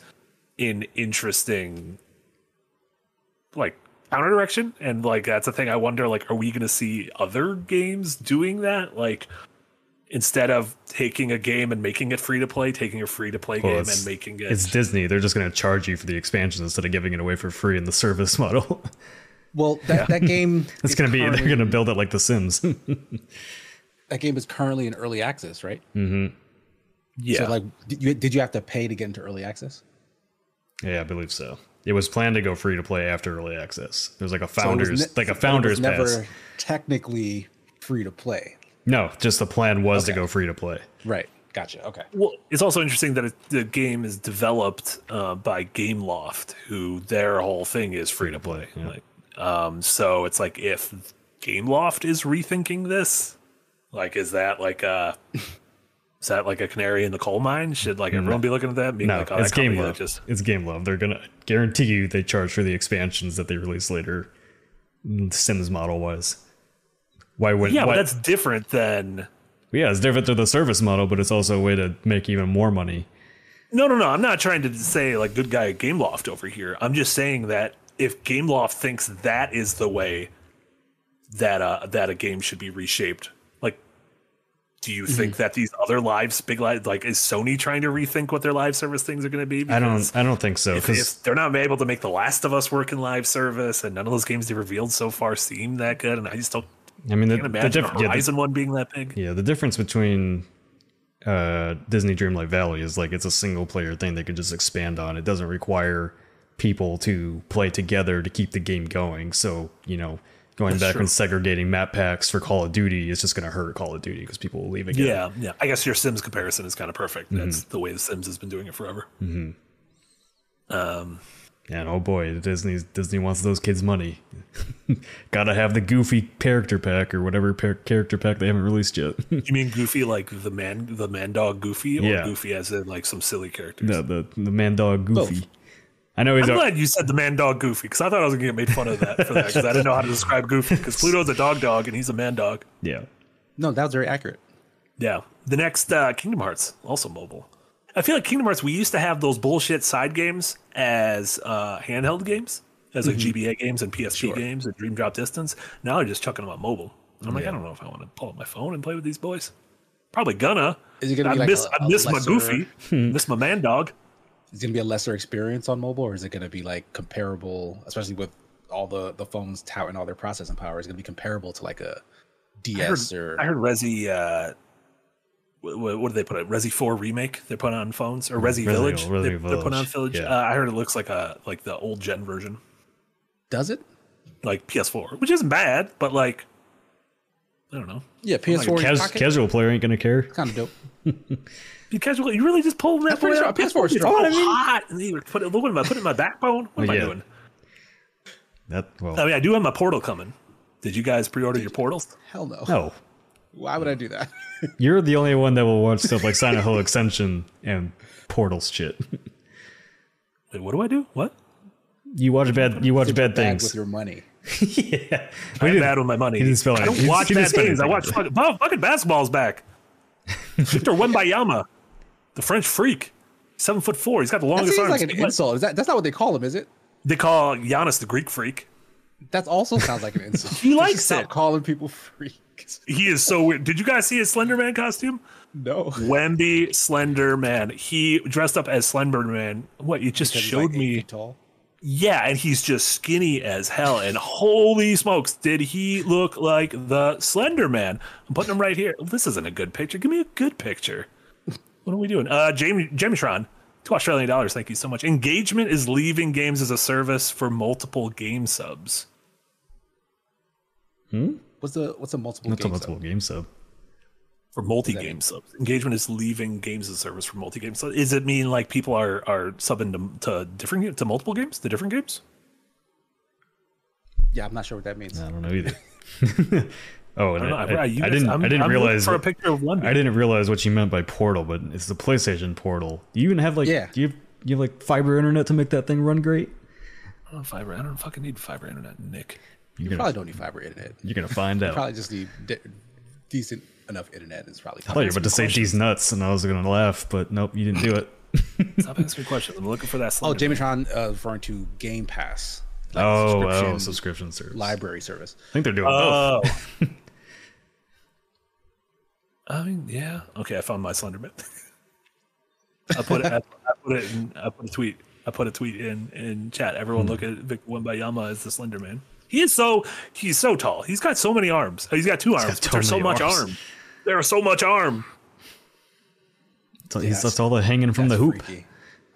an interesting like counter direction and like that's a thing i wonder like are we going to see other games doing that like instead of taking a game and making it free to play taking a free to play Well, game and making it It's Disney. They're just going to charge you for the expansions instead of giving it away for free in the service model. Well, that, that game it's going to be they're going to build it like The Sims. that game is currently in early access, right? Mm-hmm. Yeah So like, did you did you have to pay to get into early access? yeah, I believe so. It was planned to go free to play after early access. It was like a So founders ne- like a so it founders was never pass. technically free to play. No, just the plan was to go free to play. Right. Gotcha. Okay. Well, it's also interesting that it, the game is developed uh, by GameLoft, who their whole thing is free to play. yeah. Like, um, so it's like if GameLoft is rethinking this, like, is that like a is that like a canary in the coal mine? Should like everyone be looking at that? Being No, like, oh, it's Gameloft. Just It's Gameloft. They're gonna guarantee you they charge for the expansions that they release later. Sims model wise. Why would yeah, why, but that's different than yeah, it's different to the service model, but it's also a way to make even more money. No, no, no. I'm not trying to say like good guy at GameLoft over here. I'm just saying that if GameLoft thinks that is the way that uh that a game should be reshaped, like do you Mm-hmm. think that these other lives, big live, like is Sony trying to rethink what their live service things are going to be? I don't I don't think so If, because if they're not able to make The Last of Us work in live service, and none of those games they revealed so far seem that good, and I just don't I mean the, can't the, diff- a yeah, the- Horizon one being that big. yeah, the difference between uh, Disney Dreamlight Valley is like it's a single player thing they can just expand on. It doesn't require people to play together to keep the game going. So, you know, going back and segregating map packs for Call of Duty is just going to hurt Call of Duty because people will leave again. Yeah, yeah. I guess your Sims comparison is kind of perfect. Mm-hmm. That's the way the Sims has been doing it forever. Um, and oh boy, Disney Disney wants those kids' money. Gotta have the goofy character pack or whatever par- character pack they haven't released yet. You mean Goofy like the man, the man dog Goofy, or Yeah. Goofy as in like some silly characters? no, the the man dog goofy. Both. I know he's I'm a, glad you said the man dog Goofy because I thought I was gonna get made fun of that for that because I didn't know how to describe Goofy because Pluto's a dog dog and he's a man dog. yeah. No, that was very accurate. Yeah. The next uh, Kingdom Hearts also mobile. I feel like Kingdom Hearts we used to have those bullshit side games as uh, handheld games, as like GBA games and PSP games and Dream Drop Distance. Now they're just chucking them on mobile. And I'm like, I don't know if I want to pull up my phone and play with these boys. Probably gonna. Is it gonna I be like miss, a- I a miss my Goofy, miss my man dog. Is it gonna be a lesser experience on mobile, or is it gonna be like comparable, especially with all the the phones touting all their processing power? Is it gonna be comparable to like a I heard, DS or I heard Resi. Uh, what, what did they put it? Resi Four remake they put on phones or Resi, Resi- Village? Resi they, they put on Village, Village. yeah. Uh, I heard it looks like a like the old gen version, does it? like PS4, which isn't bad, but like I don't know. Yeah, PS4 Cas- casual player ain't gonna care. kind of dope. You casual. You really just pull that pretty boy strong. out. PS4 is It's strong. all hot. And you put it. What am I putting in my backbone? What am I Yeah. doing? That well, I mean, I do have my portal coming. Did you guys pre-order your portals? Hell no. no. Why would I do that? You're the only one that will watch stuff like Silent Hill Ascension and Portals shit. Wait, what do I do? What? You watch bad. You watch bad things. with your money. yeah. We I'm didn't- bad with my money. he didn't spell I don't He- watch bad things. I watch fucking, oh, fucking basketball's back. Victor Wembanyama, the French freak, seven foot four. He's got the That longest seems arms. like an insult. Is that that's not what they call him, is it? They call Giannis the Greek freak. That also sounds like an insult. He likes stop it. calling people freaks. He is so weird. Did you guys see his Slender Man costume? No. Wemby Slender Man. He dressed up as Slender Man. What you just Because showed like me? tall. Yeah, and he's just skinny as hell. And holy smokes, did he look like the Slender Man? I'm putting him right here. This isn't a good picture. Give me a good picture. What are we doing? Uh, Jamie Jamitron, two Australian dollars. Thank you so much. Engagement is leaving games as a service for multiple game subs. Hmm. What's the what's a multiple That's a game multiple sub? game sub. For multi-game subs, engagement is leaving games as a service for multi-game. subs. does it mean like people are are subbing to, to different to multiple games, to different games? Yeah, I'm not sure what that means. I don't know either. oh, and I. I, I, I, I didn't. I'm, I didn't I'm realize. for a what- picture of one. I didn't realize what you meant by portal, but it's the PlayStation Portal. Do you even have like? Yeah. Do you have, you have like fiber internet to make that thing run great? I don't know fiber. I don't fucking need fiber internet, Nick. You're You gonna, probably don't need fiber internet. you're gonna find out. Probably just need de- decent enough internet. Is probably. I thought you were about to say these nuts, and I was gonna laugh, but nope, you didn't do it. Stop asking me questions. I'm looking for that. Oh, Slender Jamie Man. Tron uh, referring to Game Pass. like oh, subscription oh, subscription service. library service. I think they're doing both. Oh. I mean, yeah. Okay, I found my Slender Man. I put it. I, I put it. In, I put a tweet. I put a tweet in in chat. Everyone look hmm. at Victor Wembanyama as the Slender Man. He is so. He's so tall. He's got so many arms. He's got two arms. got There's so so much many arm. arms. There are so much arm. So he's, that's- that's all the hanging from the hoop. freaky.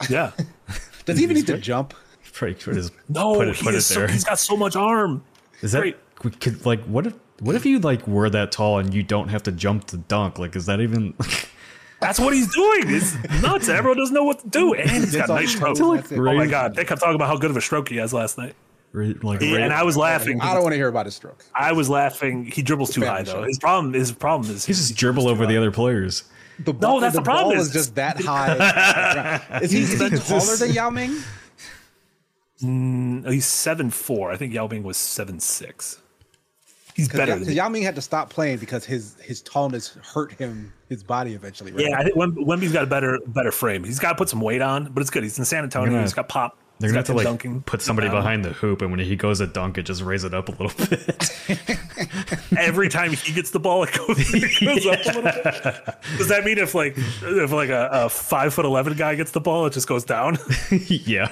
Yeah. Does he even need to jump? Probably could just No, put it, he put it is so, there. he's got so much arm. Is that great. we could like what if what if you like were that tall and you don't have to jump to dunk? Like, is that even? That's what he's doing. It's nuts. Everyone doesn't know what to do, and he's got It's nice stroke. Oh that's it. Oh my god, they kept talking about how good of a stroke he has last night. like Yeah, and I was laughing. I don't want to hear about his stroke. I was laughing. He dribbles too high though. His problem. His problem is he's just dribble over the other players. The ball, that's the problem ball is- is just that high. is he, is he taller than Yao Ming? Oh, he's seven four. I think Yao Ming was seven six. He's better. Because Yao Ming had to stop playing because his his tallness hurt him his body eventually. Right? Yeah, I think Wemby's got a better better frame. He's got to put some weight on, but it's good. He's in San Antonio. gonna- he's got pop. They're gonna have to like dunking. put somebody down. behind the hoop, and when he goes to dunk, it just raise it up a little bit. Every time he gets the ball, it goes, it goes up a little bit. Does that mean if like if like a, a five foot eleven guy gets the ball, it just goes down? yeah,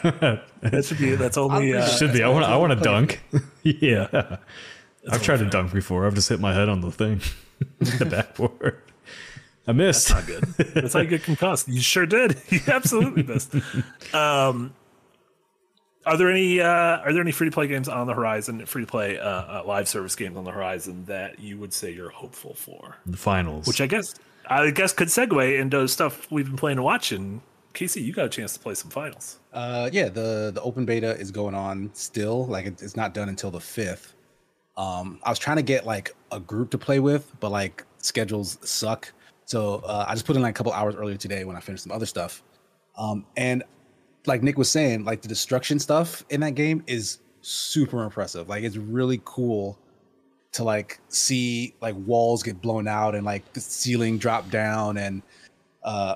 that should be. That's only. Uh, should be. I want. I want to dunk. yeah, I've tried to dunk before. I've just hit my head on the thing, the backboard. I missed. That's not good. That's how you get concussed. You sure did. You absolutely missed. Um, are there any uh, are there any free to play games on the horizon? Free to play uh, uh, live service games on the horizon that you would say you're hopeful for? The finals. Which I guess I guess could segue into stuff we've been playing and watching. Casey, you got a chance to play some finals. Uh, yeah, the the open beta is going on still. Like it, it's not done until the fifth. Um, I was trying to get like a group to play with, but like schedules suck. So uh, I just put in like a couple hours earlier today when I finished some other stuff. Um, and like Nick was saying, like the destruction stuff in that game is super impressive. Like it's really cool to like see like walls get blown out and like the ceiling drop down and uh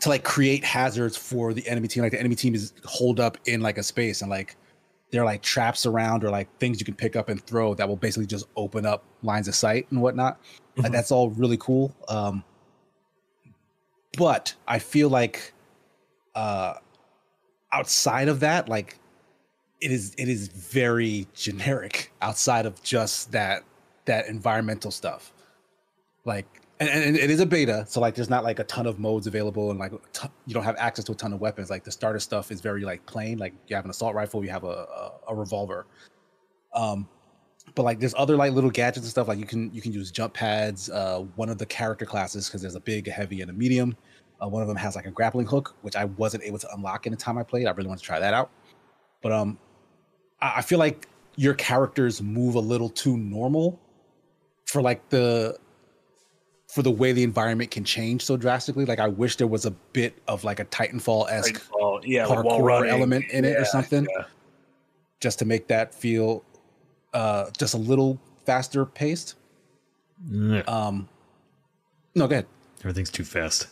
to like create hazards for the enemy team. Like the enemy team is holed up in like a space and like there are like traps around or like things you can pick up and throw that will basically just open up lines of sight and whatnot. Like that's all really cool. Um but I feel like uh outside of that, like it is it is very generic outside of just that that environmental stuff. Like and, and it is a beta, so like there's not like a ton of modes available and like ton- you don't have access to a ton of weapons. Like the starter stuff is very like plain. Like you have an assault rifle, you have a a, a revolver. Um but like there's other like little gadgets and stuff like you can you can use jump pads uh one of the character classes because there's a big a heavy and a medium Uh, one of them has like a grappling hook, which I wasn't able to unlock in the time I played. I really want to try that out. But um, I, I feel like your characters move a little too normal for like the for the way the environment can change so drastically. Like I wish there was a bit of like a Titanfall esque Titanfall, yeah, parkour running. element in it or something, yeah. just to make that feel uh just a little faster paced. Yeah, Um, no, go ahead. Everything's too fast.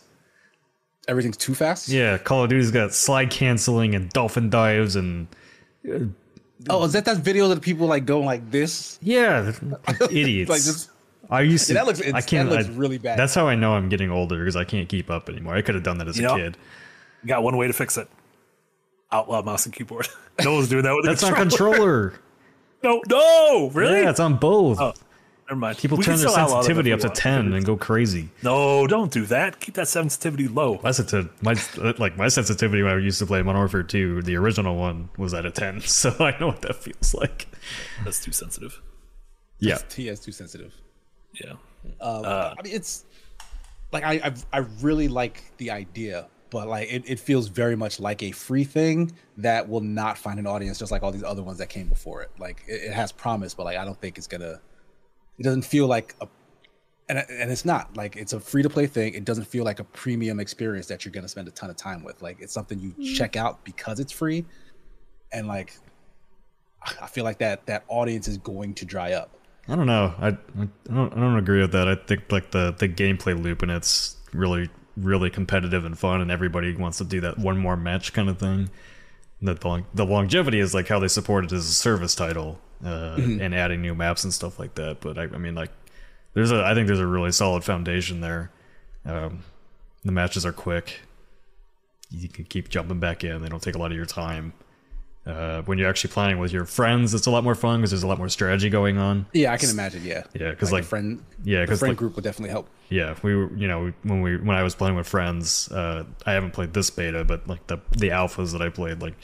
Everything's too fast. Yeah, Call of Duty's got slide canceling and dolphin dives and Oh, is that that video that people like go like this? yeah, idiots. Like just I used to. Yeah, that looks- I can't. that looks I- really bad. That's how I know I'm getting older because I can't keep up anymore. I could have done that as You a know, kid. You got one way to fix it. Outlaw mouse and keyboard. no one's doing that with That's on controller. controller. No, no, really? Yeah, it's on both. Oh, never mind. People We turn their still outlaw them sensitivity up we to want. ten and go crazy. No, don't do that. Keep that sensitivity low. My sensi- my like my sensitivity when I used to play Modern Warfare 2, the original one was at a ten, so I know what that feels like. That's too sensitive. Yeah, T is too sensitive. Yeah. Um, Uh, I mean, it's like I, I I really like the idea, but like it, it feels very much like a free thing that will not find an audience, just like all these other ones that came before it. Like it, it has promise, but like I don't think it's gonna. It doesn't feel like a, and and it's not like it's a free to play thing. It doesn't feel like a premium experience that you're gonna spend a ton of time with. Like it's something you check out because it's free, and like I feel like that that audience is going to dry up. I don't know. I, I don't I don't agree with that. I think like the the gameplay loop and it's really really competitive and fun, and everybody wants to do that one more match kind of thing. That the, long- the longevity is like how they support it as a service title uh, and adding new maps and stuff like that. But I, I mean, like, there's a I think there's a really solid foundation there. Um, the matches are quick. You can keep jumping back in. They don't take a lot of your time. Uh, when you're actually playing with your friends, it's a lot more fun because there's a lot more strategy going on. Yeah, I can imagine. Yeah, yeah, because like- friend, yeah, the 'cause, friend like- group would definitely help. Yeah, we were, you know, when we when I was playing with friends, uh, I haven't played this beta, but like the the alphas that I played, like,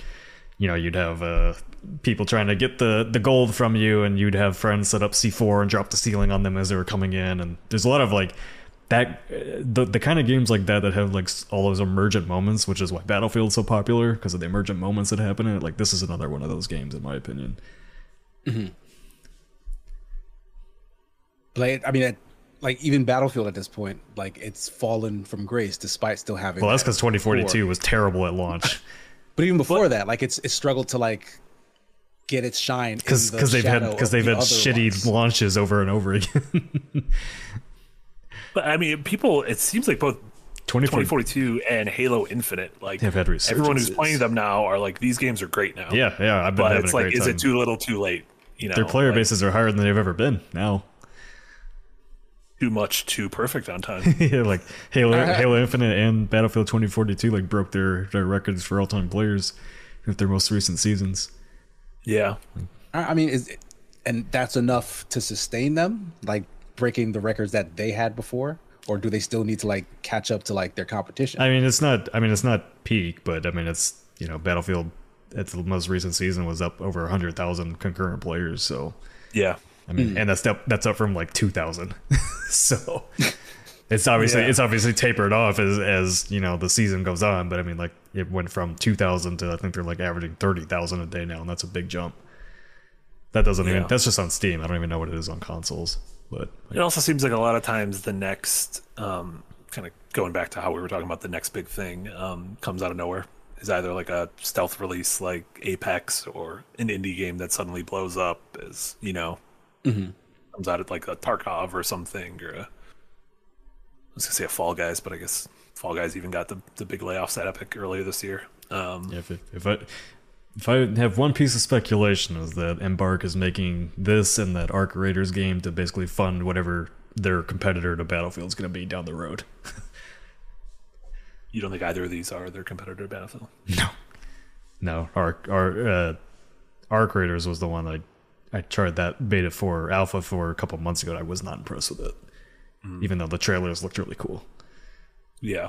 you know, you'd have uh, people trying to get the the gold from you, and you'd have friends set up C4 and drop the ceiling on them as they were coming in, and there's a lot of like that uh, the the kind of games like that that have like all those emergent moments, which is why Battlefield's so popular because of the emergent moments that happen in it. Like this is another one of those games, in my opinion. Play it. I mean, it, like even Battlefield at this point, like it's fallen from grace despite still having. Well, that's that because 2042 core. was terrible at launch. But even before that, like it's it struggled to like get its shine because because they've had because they've had shitty launches over and over again. But I mean, people, it seems like both 2042 and Halo Infinite, like They've had everyone who's playing them now are like, these games are great now. yeah, yeah, I've been But it's a like, great is time. it too little, too late? You know, Their player like, bases are higher than they've ever been now. too much, too perfect on time. yeah, like Halo. Halo Infinite and Battlefield 2042 like broke their their records for all time players with their most recent seasons. yeah. I I mean, is and that's enough to sustain them, like breaking the records that they had before, or do they still need to like catch up to like their competition? I mean, it's not. I mean, it's not peak, but I mean, it's you know, Battlefield at the most recent season was up over hundred thousand concurrent players. So Yeah. I mean, hmm. and that's up that's up from like two thousand. so it's obviously Yeah. it's obviously tapered off as as you know the season goes on. But I mean, like it went from two thousand to I think they're like averaging thirty thousand a day now, and that's a big jump. That doesn't even that's just on Steam. I don't even know what it is on consoles, but It also seems like a lot of times the next, um, kind of going back to how we were talking about the next big thing, um, comes out of nowhere. Is either like a stealth release like Apex or an indie game that suddenly blows up as, you know, comes out at like a Tarkov or something or a, I was gonna say a Fall Guys, but I guess Fall Guys even got the, the big layoffs at Epic earlier this year. Um, Yeah, if, if I if I have one piece of speculation is that Embark is making this and that Arc Raiders game to basically fund whatever their competitor to Battlefield is going to be down the road. you don't think either of these are their competitor to Battlefield? No, no. Arc Arc, uh, Arc Raiders was the one I I tried that beta for alpha for a couple months ago. and I was not impressed with it, even though the trailers looked really cool. Yeah.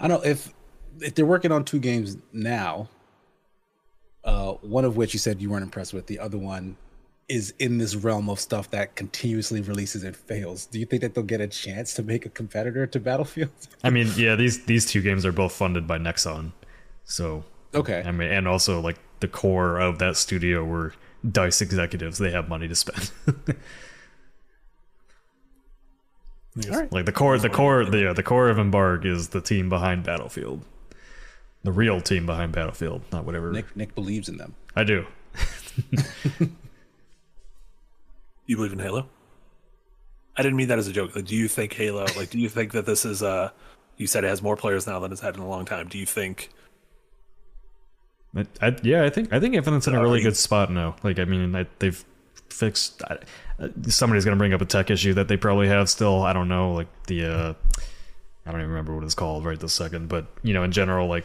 I don't know if if they're working on two games now. Uh, one of which you said you weren't impressed with. The other one, is in this realm of stuff that continuously releases and fails. Do you think that they'll get a chance to make a competitor to Battlefield? I mean, yeah, these these two games are both funded by Nexon, so Okay. I mean, and also like the core of that studio were Dice executives. They have money to spend. All right. like the core, the core, the yeah, the core of Embark is the team behind Battlefield, the real team behind Battlefield, not whatever. Nick Nick believes in them. I do. You believe in Halo? I didn't mean that as a joke. Like, do you think Halo? Like, do you think that this is uh You said it has more players now than it's had in a long time. Do you think? I, I, yeah, I think I think Infinite's in a really good spot now. Like, I mean, I, they've fixed. I, uh, somebody's gonna bring up a tech issue that they probably have still. I don't know, like the. uh I don't even remember what it's called right this second, but you know, in general, like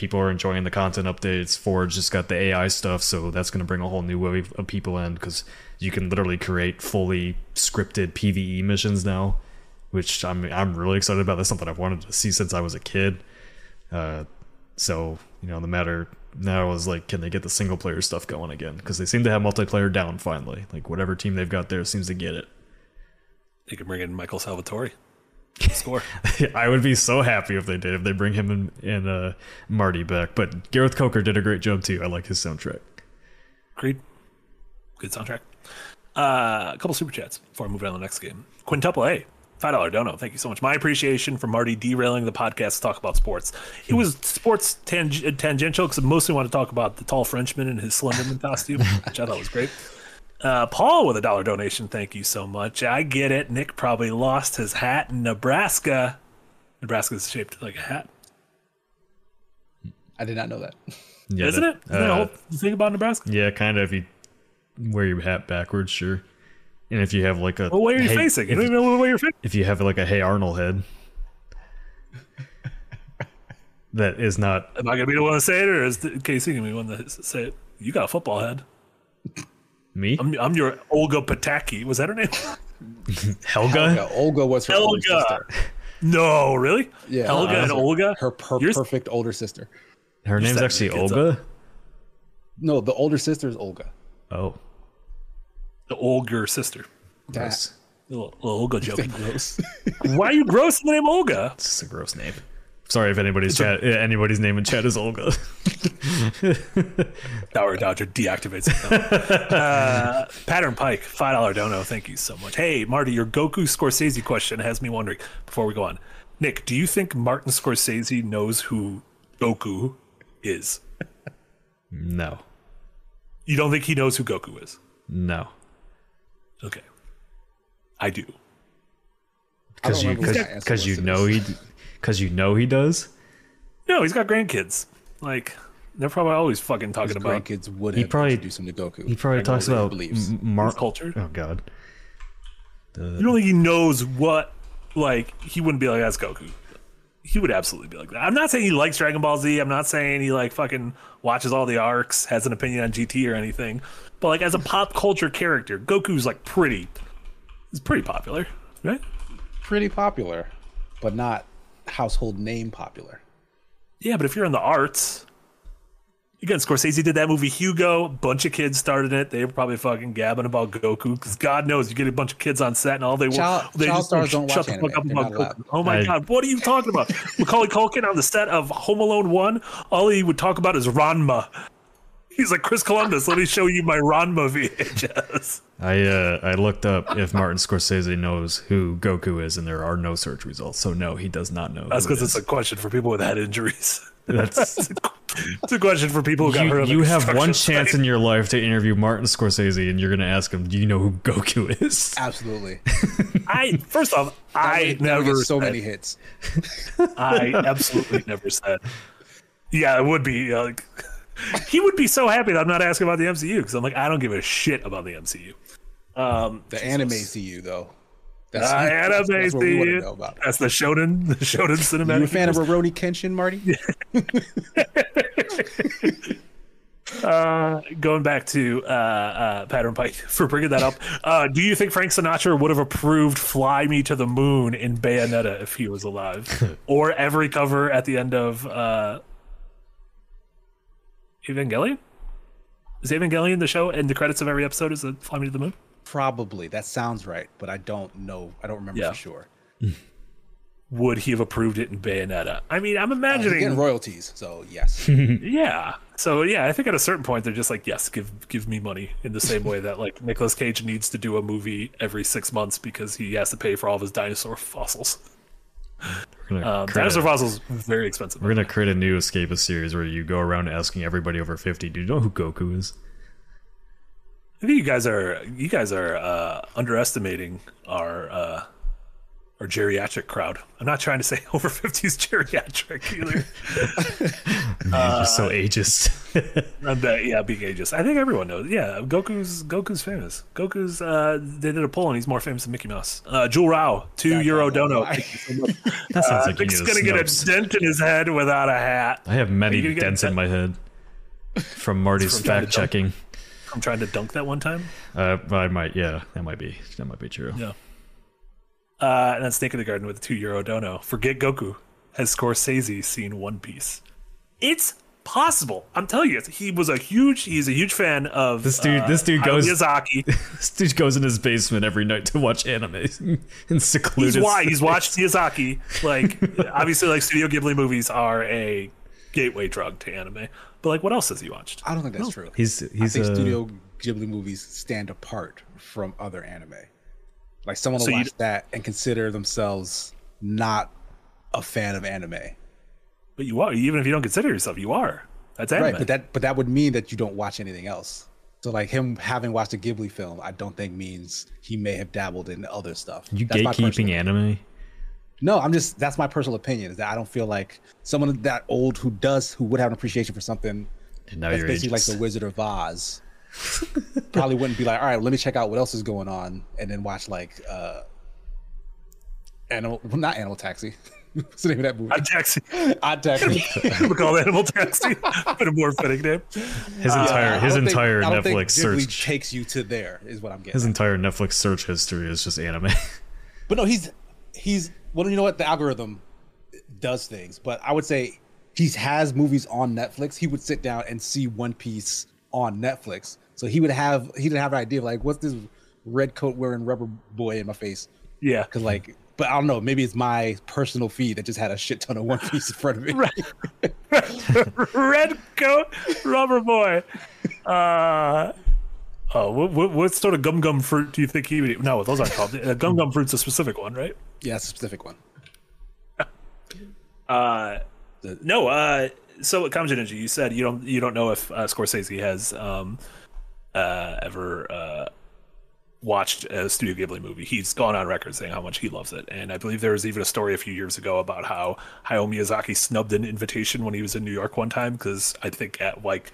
people are enjoying the content updates. Forge just got the AI stuff, so that's gonna bring a whole new wave of people in because you can literally create fully scripted PVE missions now, which I'm I'm really excited about. That's something I've wanted to see since I was a kid. Uh, so you know, the matter now is like, can they get the single player stuff going again? Because they seem to have multiplayer down finally. Like whatever team they've got there seems to get it. They can bring in Michael Salvatori. Score. I would be so happy if they did. If they bring him and, and uh, Marty back. But Gareth Coker did a great job too. I like his soundtrack. Agreed. Good soundtrack. Uh, a couple super chats before I move on to the next game. Quintuple A, five dollar dono. Thank you so much. My appreciation for Marty derailing the podcast to talk about sports. It was sports tang- tangential because I mostly want to talk about the tall Frenchman in his Slenderman costume, which I thought was great. Uh, Paul with a dollar donation. Thank you so much. I get it. Nick probably lost his hat in Nebraska. Nebraska is shaped like a hat, I did not know that. Yeah, isn't that- it? Isn't that uh, whole thing about Nebraska? yeah, kind of. If you wear your hat backwards, sure. And if you have like a Well, where are you hey- facing? You If, don't even know where you're facing. if you have like a Hey Arnold head, that is not Am I gonna be the one to say it, or is the- Casey gonna be the one to say it? You got a football head. Me. I'm, I'm your Olga Pataki. Was that her name? Helga. Yeah, Olga was her older Helga. sister. No, really? Yeah, Helga uh, and Olga. Her per- You're- perfect older sister. Her name's actually the kids Olga. No, the older sister is Olga. Oh, the Olga sister. gross. Little, little Olga joke. Gross. Why are you gross in the name Olga? It's just a gross name. Sorry if anybody's chat, yeah, anybody's name in chat is Olga. Dower Dodger deactivates it. uh, Pattern Pike, five dollar dono. Thank you so much. Hey, Marty, your Goku Scorsese question has me wondering. Before we go on, Nick, do you think Martin Scorsese knows who Goku is? no, You don't think he knows who Goku is? no, Okay, I do. because you because because you know this. he because you know he does. No, he's got grandkids. Like they're probably always fucking talking His about grandkids would He have probably- introduced him to Goku. He probably I talks that about believes. m- Mar- culture. Oh God, You don't think he knows what? Like he wouldn't be like that's Goku. He would absolutely be like that. I'm not saying he likes Dragon Ball Z. I'm not saying he like fucking watches all the arcs, has an opinion on GT or anything. But like as a pop culture character, Goku's like pretty. He's pretty popular, right? pretty popular, but not household name popular. Yeah, but if you're in the arts, again, Scorsese did that movie Hugo. A bunch of kids started it. They were probably fucking gabbing about Goku because God knows you get a bunch of kids on set and all they Child- want they child just stars don't shut watch the anime. fuck up They're about. Goku. Oh my I- God, what are you talking about? Macaulay Culkin on the set of Home Alone One, all he would talk about is Ranma. He's like Chris Columbus. Let me show you my Ranma VHS. I uh, I looked up if Martin Scorsese knows who Goku is, and there are no search results. So no, he does not know. That's who it because it's a question for people with head injuries. That's It's a question for people who got hurt. you, on the you have one construction chance in your life to interview Martin Scorsese, and you're gonna ask him, "Do you know who Goku is?" Absolutely. I first off, I That would never so said- many hits. I absolutely never said. Yeah, it would be uh, like he would be so happy that I'm not asking about the MCU because I'm like I don't give a shit about the MCU. Um, The anime CU though. That's, I that's, that's what we want to anime know about. That's the Shonen, the Shonen cinematic. You a fan of universe. Kenshin, Marty? uh, going back to uh, uh, Pattern Pike for bringing that up. Uh, do you think Frank Sinatra would have approved "Fly Me to the Moon" in Bayonetta if he was alive, or every cover at the end of uh, Evangelion? Is Evangelion the show and the credits of every episode is a Fly Me to the Moon? Probably that sounds right, but I don't know. I don't remember Yeah. for sure. Would he have approved it in Bayonetta? I mean, I'm uh, He's imagining. getting royalties, so yes. yeah. So yeah, I think at a certain point they're just like, yes, give give me money in the same way that like Nicolas Cage needs to do a movie every six months because he has to pay for all of his dinosaur fossils. Um, dinosaur a, fossils very expensive. we're gonna create a new escapist series where you go around asking everybody over fifty, "Do you know who Goku is?" I think you guys are you guys are uh, underestimating our uh, our geriatric crowd. I'm not trying to say over 50s geriatric either. You're just so ageist. I'm yeah, being ageist. I think everyone knows. Yeah, Goku's Goku's famous. Goku's uh, they did a poll and he's more famous than Mickey Mouse. Uh, Jewel Rao, two That euro sounds like a dono. lie. Thank you so much. that sounds Uh, like you Nick's gonna get a dent in his head without a hat. I have many Are you gonna get dents in my head from Marty's From fact checking. I'm trying to dunk that one time. Uh, I might, yeah, that might be that might be true. Yeah. Uh, and then Snake in the Garden with a two euro dono. Forget Goku. Has Scorsese seen One Piece? It's possible. I'm telling you, he was a huge. He's a huge fan of This dude- uh, this dude Hayao goes- Miyazaki. This dude goes in his basement every night to watch anime and secluded. He's why he's watched Miyazaki. Like obviously, like Studio Ghibli movies are a gateway drug to anime. But like, what else has he watched? I don't think that's true. He's I he's think uh, Studio Ghibli movies stand apart from other anime. Like someone will So you watch that and consider themselves not a fan of anime. But you are, even if you don't consider yourself, you are. That's anime. Right, but that but that would mean that you don't watch anything else. So like him having watched a Ghibli film, I don't think means he may have dabbled in other stuff. you That's my gatekeeping anime. No, I'm just that's my personal opinion is that I don't feel like someone that old who does who would have an appreciation for something And now that's you're basically like the Wizard of Oz probably wouldn't be like, all right, let me check out what else is going on and then watch like uh animal well, not animal taxi. What's the name of that movie? Odd Taxi. Odd Taxi. we call it Animal Taxi. But a more fitting name. his entire I his don't entire I don't think Netflix search takes you to there is what I'm getting. his at. entire Netflix search history is just anime. But no, he's he's well, you know what? The algorithm does things, but I would say he has movies on Netflix. He would sit down and see One Piece on Netflix, so he would have he didn't have an idea of like what's this red coat wearing rubber boy in my face Yeah. because like. But I don't know. Maybe it's my personal feed that just had a shit ton of One Piece in front of me. Red coat, rubber boy. Uh, oh, what, what, what sort of gum gum fruit do you think he would eat? No, those aren't called. Uh, gum gum fruit's a specific one, right? Yeah, it's a specific one. Uh, no. Uh, so Kamji Ninja, you said you don't you don't know if uh, Scorsese has um, uh, ever uh, watched a Studio Ghibli movie. He's gone on record saying how much he loves it, and I believe there was even a story a few years ago about how Hayao Miyazaki snubbed an invitation when he was in New York one time because I think at like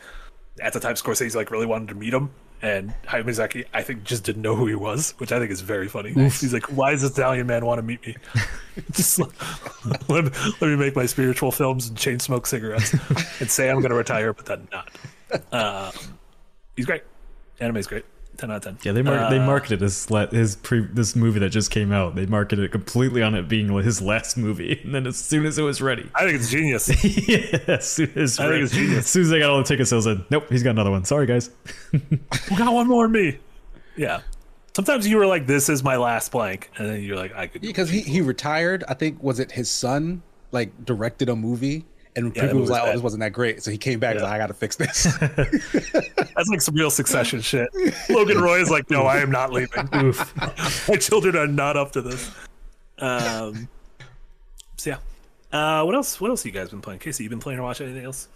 at the time Scorsese like really wanted to meet him. And Hayao Miyazaki, I think, just didn't know who he was, which I think is very funny. He's like, "Why does this Italian man want to meet me? just let, let, me- let me make my spiritual films and chain smoke cigarettes and say I'm going to retire, but then not." Um, he's great. Anime's great. Ten out of ten. yeah, they mar- they Uh, marketed his la- his pre- this movie that just came out. They marketed it completely on it being his last movie, and then as soon as it was ready, I think it's genius. yeah, as soon as, I think it's genius. as soon as I got all the ticket sales, I said, "Nope, he's got another one." Sorry, guys. we got one more in me. Yeah. Sometimes you were like, "This is my last blank," and then you're like, "I could." because he, he retired. I think was it his son like directed a movie, and that people was like, "Oh, bad. this wasn't that great." So he came back. and was Yeah. like, I got to fix this. That's like some real succession shit. Logan Roy is like, "No, I am not leaving. Oof. my children are not up to this." Um. So yeah. Uh, what else? What else have you guys been playing? Casey, you been playing or watching anything else?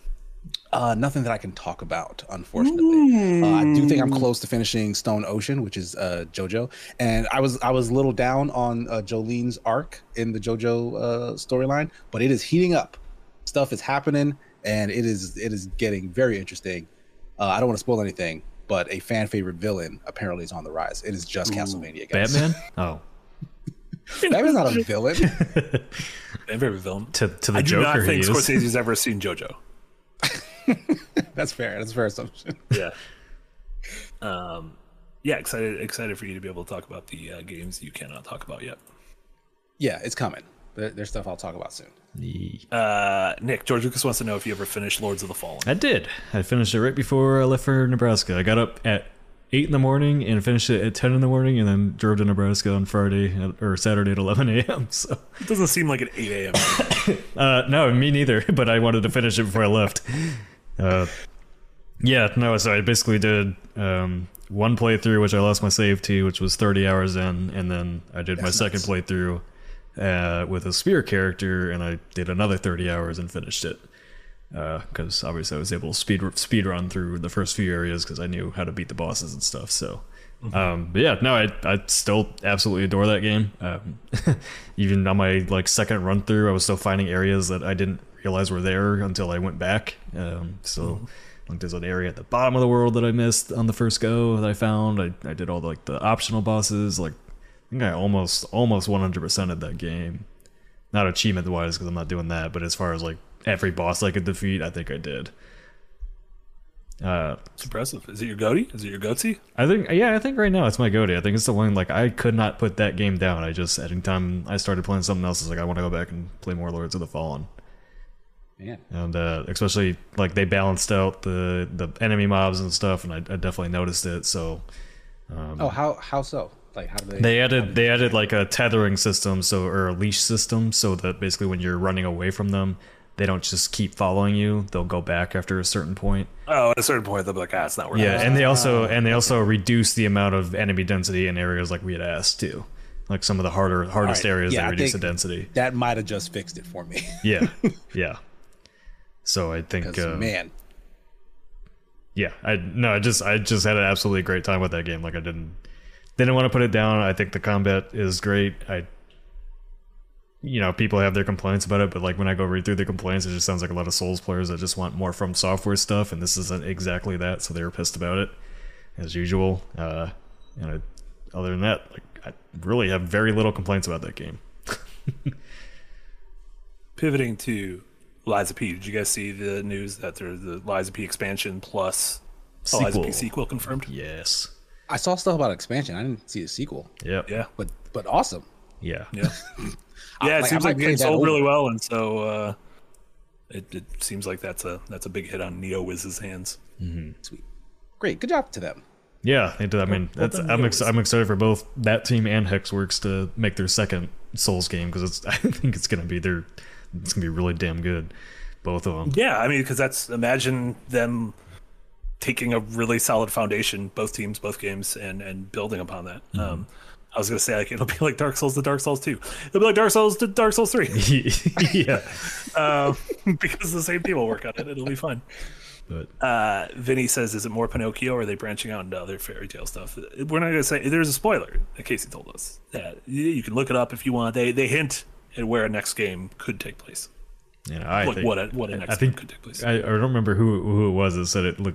uh, nothing that I can talk about, unfortunately. Uh, I do think I'm close to finishing Stone Ocean, which is uh, JoJo, and I was I was a little down on uh, Jolyne's arc in the JoJo uh, storyline, but it is heating up. Stuff is happening, and it is it is getting very interesting. Uh, I don't want to spoil anything, but a fan favorite villain apparently is on the rise. It is just Castlevania, guys. Batman? Oh, Batman's not a villain. My favorite villain. to to the I do Joker. not he think. Scorsese's ever seen JoJo. That's fair. That's a fair assumption. Yeah. Um, yeah, excited excited for you to be able to talk about the uh, games you cannot talk about yet. Yeah, it's coming. There, there's stuff I'll talk about soon. Uh, Nick, George Lucas wants to know if you ever finished Lords of the Fallen. I did. I finished it right before I left for Nebraska. I got up at eight in the morning and finished it at ten in the morning, and then drove to Nebraska on Friday at, or Saturday at eleven a.m. So, It doesn't seem like an 8 a.m. uh, no, me neither. But I wanted to finish it before I left. Uh, yeah, no. So I basically did um, one playthrough, which I lost my save to, which was thirty hours in, and then I did my That's second playthrough uh, with a spear character, and I did another thirty hours and finished it. Because obviously I was able to speed speed run through the first few areas because I knew how to beat the bosses and stuff. So, um, but yeah, no, I I still absolutely adore that game. Um, even on my like second run through, I was still finding areas that I didn't realize were there until I went back. Um, so. Like there's an area at the bottom of the world that I missed on the first go that I found. I, I did all the, like the optional bosses. Like think I almost almost 100% of that game. Not achievement wise because I'm not doing that, but as far as like every boss I could defeat, I think I did. Uh, It's impressive. Is it your goatee? Is it your goatee? I think yeah, I think right now it's my goatee. I think it's the one like I could not put that game down. I just anytime I started playing something else, it's like I want to go back and play more Lords of the Fallen. Man, and uh, especially like they balanced out the the enemy mobs and stuff, and I, I definitely noticed it. So oh how how so? Like how do they? they added did they added like a tethering system, so or a leash system, so that basically when you're running away from them, they don't just keep following you; they'll go back after a certain point. Oh, at a certain point, they'll be like, ah, it's not worth Yeah, it. and they also and they also reduce the amount of enemy density in areas like we had asked too. Like some of the harder hardest Alright, areas, yeah, they I reduce the density. that might have just fixed it for me. Yeah, yeah. So I think, uh, man, yeah, I no, I just I just had an absolutely great time with that game. Like I didn't didn't want to put it down. I think the combat is great. I you know, people have their complaints about it, but like when I go read through the complaints, it just sounds like a lot of Souls players that just want more FromSoftware stuff, and this isn't exactly that, so they were pissed about it, as usual. Uh, and I, other than that, like I really have very little complaints about that game. Pivoting to Lies of P. Did you guys see the news that there's the Lies of P expansion plus a Lies of P sequel confirmed? Yes. I saw stuff about expansion. I didn't see a sequel, Yeah, Yeah. but but awesome. Yeah. Yeah. yeah, it like, I seems like the play game that sold over. really well, and so uh, it, it seems like that's a that's a big hit on NeoWiz's hands. Sweet, great, good job to them. Yeah, they did. I mean, that's, I'm ex- I'm excited for both that team and Hexworks to make their second Souls game because it's I think it's gonna be their it's gonna be really damn good, both of them. Yeah, I mean, because that's imagine them taking a really solid foundation, both teams, both games, and and building upon that. Mm-hmm. Um, I was gonna say like it'll be like Dark Souls to Dark Souls two. It'll be like Dark Souls to Dark Souls three yeah, um, because the same people work on it. It'll be fun. but Uh, Vinny says, "Is it more Pinocchio, or are they branching out into other fairy tale stuff?" We're not gonna say. There's a spoiler that Casey told us that you- you can look it up if you want. They they hint at where a next game could take place. Yeah, I Like think, what a what a next I think could take place. I, I don't remember who who it was that said it. Look,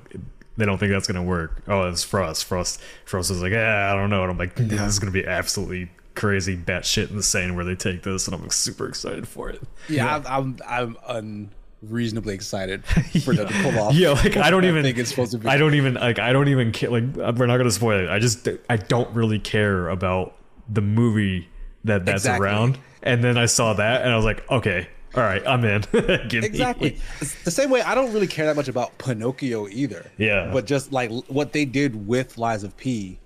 they don't think that's gonna work. Oh, it's Frost. Frost. Frost is like, yeah, I don't know. And I'm like, this is gonna be absolutely crazy, batshit insane where they take this, and I'm super excited for it. Yeah, I'm I'm, I'm unreasonably excited for them to pull off. Yeah, like I don't what even think it's supposed to be. I don't even like I don't even care. Like uh, we're not gonna spoil it. I just I don't really care about the movie that that's Exactly. around. And then I saw that and I was like, okay, all right, I'm in. Give Exactly. It's the same way I don't really care that much about Pinocchio either. Yeah. But just like what they did with Lies of P,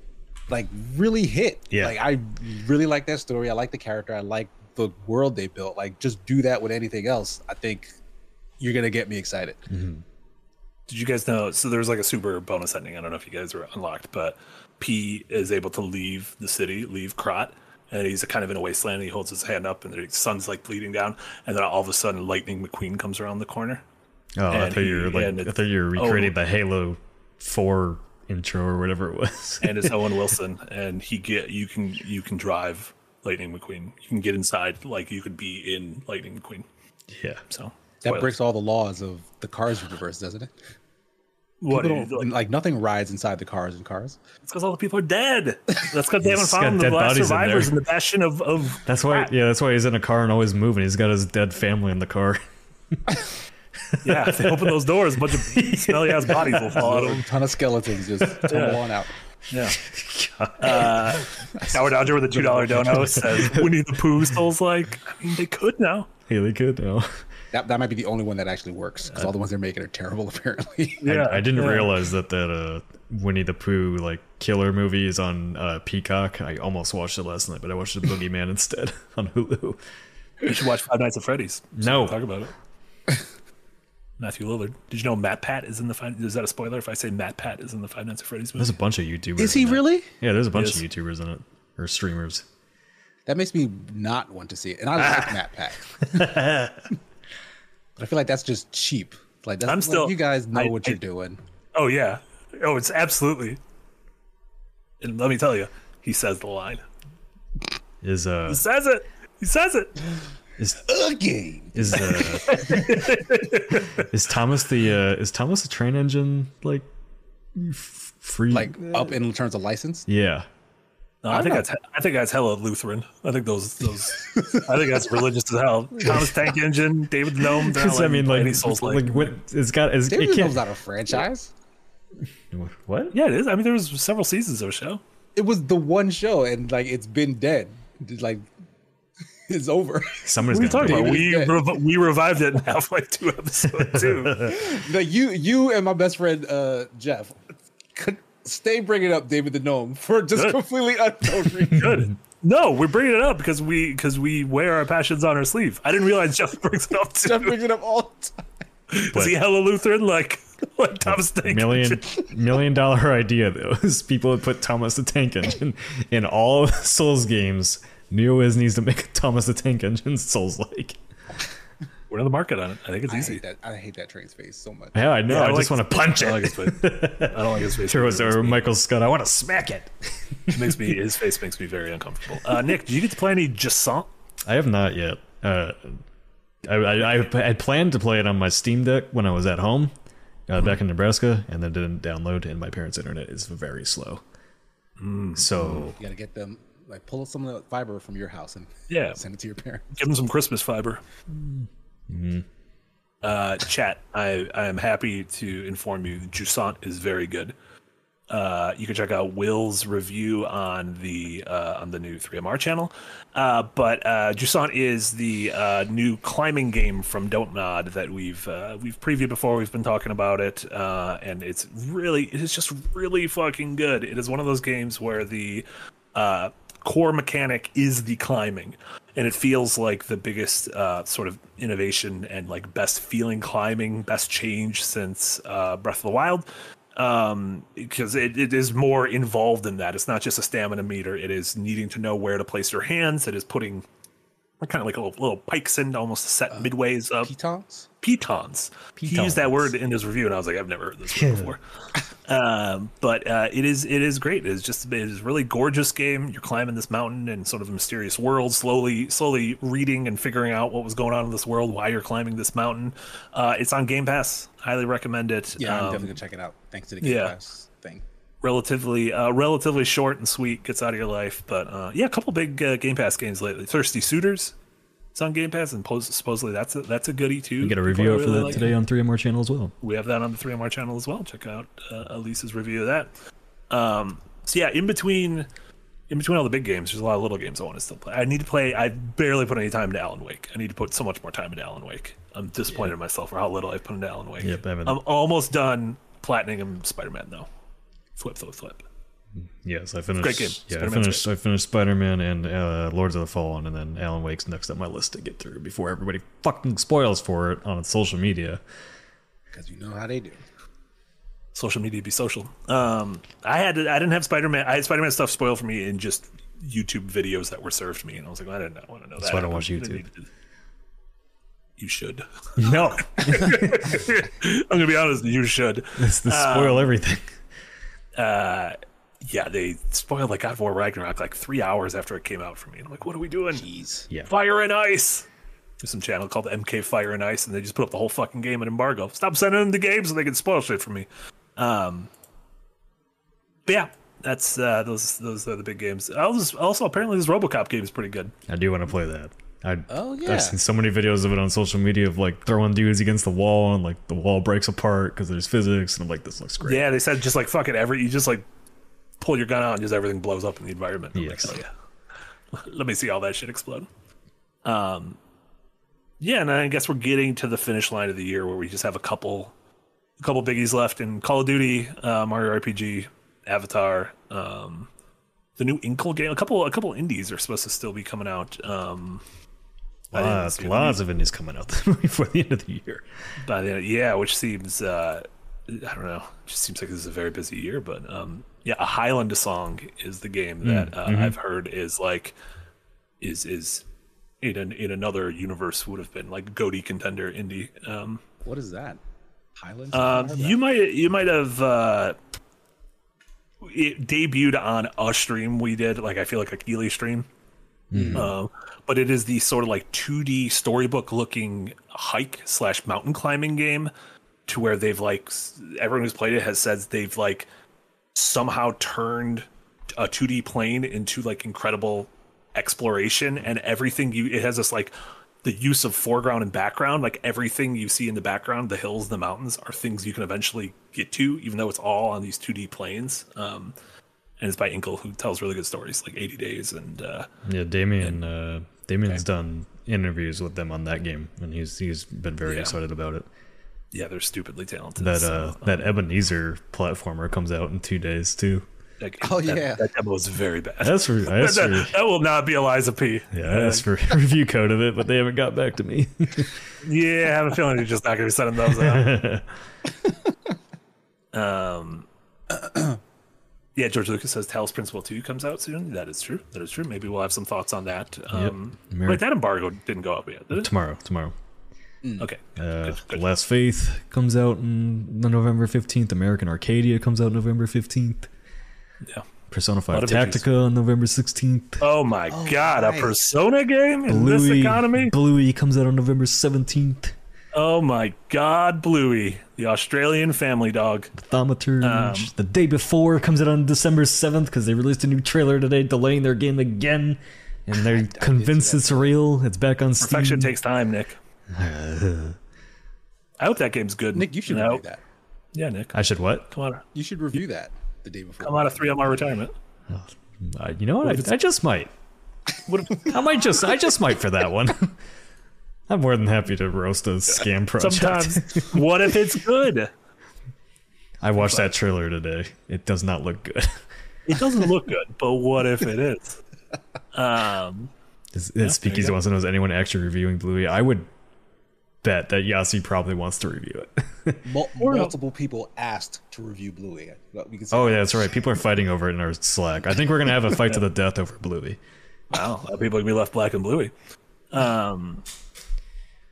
like really hit. Yeah. Like I really like that story. I like the character. I like the world they built. Like just do that with anything else. I think you're gonna get me excited. Mm-hmm. Did you guys know? So there's like a super bonus ending. I don't know if you guys were unlocked, but P is able to leave the city, leave Krat, and he's kind of in a wasteland. And he holds his hand up, and the sun's like bleeding down, and then all of a sudden, Lightning McQueen comes around the corner. Oh, I And thought you were like I thought you were oh. recreating the Halo Four intro or whatever it was. and it's Owen Wilson, and he get you can you can drive Lightning McQueen. You can get inside like you could be in Lightning McQueen. yeah. So That spoilers. breaks all the laws of the Cars universe, doesn't it? What? People do you- don't- like, like nothing rides inside the cars in Cars. it's because all the people are dead. That's because they haven't found the dead last bodies in survivors there. in, the bastion of of. That's why Krat. yeah, that's why he's in a car and always moving. He's got his dead family in the car. Yeah, if they open those doors, a bunch of smelly ass bodies will fall out of them. A ton of skeletons just tumble on out. Yeah. Uh, Howard Dodger with a two dollar dono says Winnie the Pooh Souls like. I mean, they could now. Yeah, they could no. That, that might be the only one that actually works because all the ones they're making are terrible apparently. Yeah, I, I didn't yeah. realize that that uh, Winnie the Pooh like killer movie is on uh, Peacock. I almost watched it last night, but I watched the Boogeyman instead on Hulu. You should watch Five Nights at Freddy's. No. Talk about it. Matthew Lillard. Did you know Matt Pat is in the Five? Is that a spoiler if I say Matt Pat is in the Five Nights at Freddy's movie? There's a bunch of YouTubers. Is he in that. really? Yeah, there's a bunch of YouTubers in it or streamers. That makes me not want to see it. And I like Matt Pat. But I feel like that's just cheap. Like that's I'm like, still- you guys know I- what I- you're doing. Oh yeah. Oh, it's absolutely. And let me tell you, he says the line. Is uh He says it. He says it. is A game. is uh is Thomas the uh is Thomas the train engine like f- free Like up in terms of license. yeah No, I think that's I think that's hella Lutheran. I think those those I think that's religious as hell. Thomas Tank Engine, David the Gnome. they're because I mean you play like any Souls like what it's got it's, David it knows can't not a franchise. what Yeah, it is. I mean, there was several seasons of a show. It was the one show, and like it's been dead. Like it's over. somebody's What are talking about? We rev- we revived it and have like two episodes too. like you, you and my best friend uh, Jeff could stay bringing up David the Gnome for just Good. completely unknown reason. Good. No, we're bringing it up because we because we wear our passions on our sleeve. I didn't realize Jeff brings it up Jeff brings it up all the time. Is he hella Lutheran like like Thomas Tank million Engine? million dollar idea though is people would put Thomas the Tank Engine in all Souls games. NeoWiz needs to make a Thomas the Tank Engine Souls like. We're in the market on it. I think it's I easy. hate that. I hate that train's face so much. Yeah, I know. Yeah, I I, like just want to punch I like his it. face. I don't like his face. There was It or Michael Scott. I want to smack it. it. makes me his face makes me very uncomfortable. Uh, Nick, did you get to play any Jusant? I have not yet. Uh, I, I, I had planned to play it on my Steam Deck when I was at home uh, back in Nebraska, and then didn't download. And my parents' internet is very slow. So You gotta get them like pull some of the fiber from your house and Yeah. send it to your parents. Give them some Christmas fiber. Uh, chat. I I am happy to inform you, that Jusant is very good. Uh, you can check out Will's review on the uh, on the new 3MR channel. Uh, but uh, Jusant is the uh, new climbing game from Don't Nod that we've uh, we've previewed before. We've been talking about it, uh, and it's really it is just really fucking good. It is one of those games where the core mechanic is the climbing, and it feels like the biggest uh, sort of innovation and like best feeling climbing, best change since uh, Breath of the Wild. Um because it, it is more involved in that. It's not just a stamina meter. It is needing to know where to place your hands. It is putting kind of like a little, little pikes in almost set midways up Pitons? pitons. He used that word in his review, and I was like, I've never heard this word before. um, but uh, it is it is great. It's just it is a really gorgeous game. You're climbing this mountain in sort of a mysterious world, slowly slowly reading and figuring out what was going on in this world, why you're climbing this mountain. Uh, it's on Game Pass. Highly recommend it. Yeah, I'm Um, definitely gonna check it out. Thanks to the Game yeah. Pass thing. Relatively uh, relatively short and sweet. Gets out of your life, but uh, yeah, a couple big uh, Game Pass games lately. Thirsty Suitors. It's on Game Pass, and pos- supposedly that's a, that's a goodie too. we get a review out for really that liking today on 3MR channel as well. we have that on the 3MR channel as well. Check out uh, Elise's review of that. Um, so yeah, in between, in between all the big games, there's a lot of little games I want to still play. I need to play. I barely put any time into Alan Wake. I need to put so much more time into Alan Wake. I'm disappointed in myself for how little I've put into Alan Wake. Yep, I'm almost done platinum Spider-Man though. Flip, flip, flip. Yes, I finished. great game. Yeah, I Spider-Man's finished. I finished Spider Man and uh, Lords of the Fallen, and then Alan Wake's next on my list to get through before everybody fucking spoils for it on social media. Because you know how they do. Social media be social. Um, I had to, I didn't have Spider-Man. I had Spider-Man stuff spoiled for me in just YouTube videos that were served to me, and I was like, well, I didn't want to know that. That's why I don't watch YouTube. You should. No, I'm gonna be honest. You should. it's the spoil Um, everything. Yeah, they spoiled like God of War Ragnarok like three hours after it came out for me. And I'm like, what are we doing? Jeez. Yeah, Fire and Ice. There's some channel called MK Fire and Ice, and they just put up the whole fucking game in embargo. Stop sending them the games so they can spoil shit for me. Um, but yeah, that's uh, those those are the big games. Also, also apparently this RoboCop game is pretty good. I do want to play that. I, Oh, yeah. I've seen so many videos of it on social media of like throwing dudes against the wall and like the wall breaks apart because there's physics, and I'm like, this looks great. Yeah, they said just like fuck it, every you just like pull your gun out and just everything blows up in the environment. I'm Yes. Like, oh yeah. Let me see all that shit explode. Um, yeah, and I guess we're getting to the finish line of the year where we just have a couple, a couple biggies left in Call of Duty, uh, Mario RPG, Avatar, um, the new Inkle game. A couple, a couple indies are supposed to still be coming out. Um, by the end of Lots, this year. lots of indies coming out before the end of the year. by the end, yeah, which seems uh, I don't know, just seems like this is a very busy year. But um, yeah, a Highland song is the game that uh, I've heard is like is is in an, in another universe would have been like Goaty contender indie. Um, What is that? Highlands. um, you might you might have uh, it debuted on a stream we did, like I feel like a Keighley stream. Um, but it is the sort of like 2D storybook looking hike slash mountain climbing game to where they've like everyone who's played it has said they've like somehow turned a 2D plane into like incredible exploration and everything you it has this like the use of foreground and background like everything you see in the background the hills the mountains are things you can eventually get to even though it's all on these 2D planes um and it's by Inkle who tells really good stories like 80 days and uh Yeah, Damien. Uh, Damien's done interviews with them on that game, and he's he's been very Yeah. excited about it. yeah they're stupidly talented That so, uh, that Ebenezer platformer comes out in two days too. that, Oh, that- yeah. that demo is very bad That's for I asked for that, that will not be Eliza P. yeah, I asked for review code of it, but they haven't got back to me. Yeah, I have a feeling you're just not going to be sending those out. um, yeah, George Lucas says Talos Principle 2 comes out soon. That is true. That is true. Maybe we'll have some thoughts on that. Um, Ameri- Wait, that embargo didn't go up yet, did it? tomorrow, tomorrow. Okay. Uh, Good, good. Last Faith comes out on November fifteenth. American Arcadia comes out November fifteenth. Yeah. Persona Five of. Tactica on November sixteenth. Oh my god, nice. a Persona game in this Bluey economy? Bluey comes out on November seventeenth. Oh my god, Bluey, the Australian family dog. Thaumaturge. Um, the day before comes out on December 7th because they released a new trailer today, delaying their game again. And they're convinced see that it's real. It's back on Steam. Perfection takes time, Nick. I hope that game's good. Nick, you should No. review that. Yeah, Nick. I should what? Come on. You should review that the day before. I'm out of three on my retirement. Uh, you know what? I, I just might. What if- I might just. I just might for that one. I'm more than happy to roast a scam project. Sometimes, what if it's good? I watched that trailer today. It does not look good. It doesn't look good, but what if it is? Um, Is, is Speakeasy go. wants to know is anyone actually reviewing Bluey? I would bet that Yahtzee probably wants to review it. Mul- Or no. multiple people asked to review Bluey. We can say oh yeah, that's right. People are fighting over it in our Slack. I think we're gonna have a fight to the death over Bluey. wow, a lot of people are gonna be left black and bluey. Um,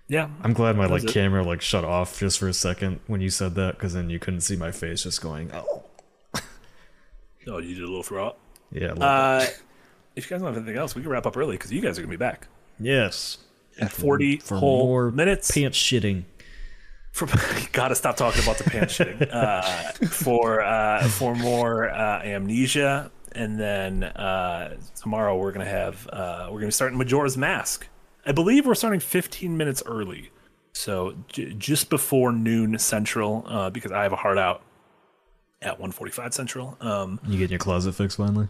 yeah, I'm glad my like it. camera like shut off just for a second when you said that because then you couldn't see my face just going. Oh oh, you did a little throw up. yeah. a little Uh, bit. if you guys don't have anything else, we can wrap up early because you guys are gonna be back yes. in 40 For whole more minutes. pants shitting. for gotta stop talking about the pants shitting. Uh, for uh, for more uh, amnesia, and then uh, tomorrow we're gonna have uh, we're gonna start Majora's Mask. I believe we're starting 15 minutes early, so j- just before noon central, uh, because I have a hard out at 1:45 central. Um, You getting your closet fixed finally?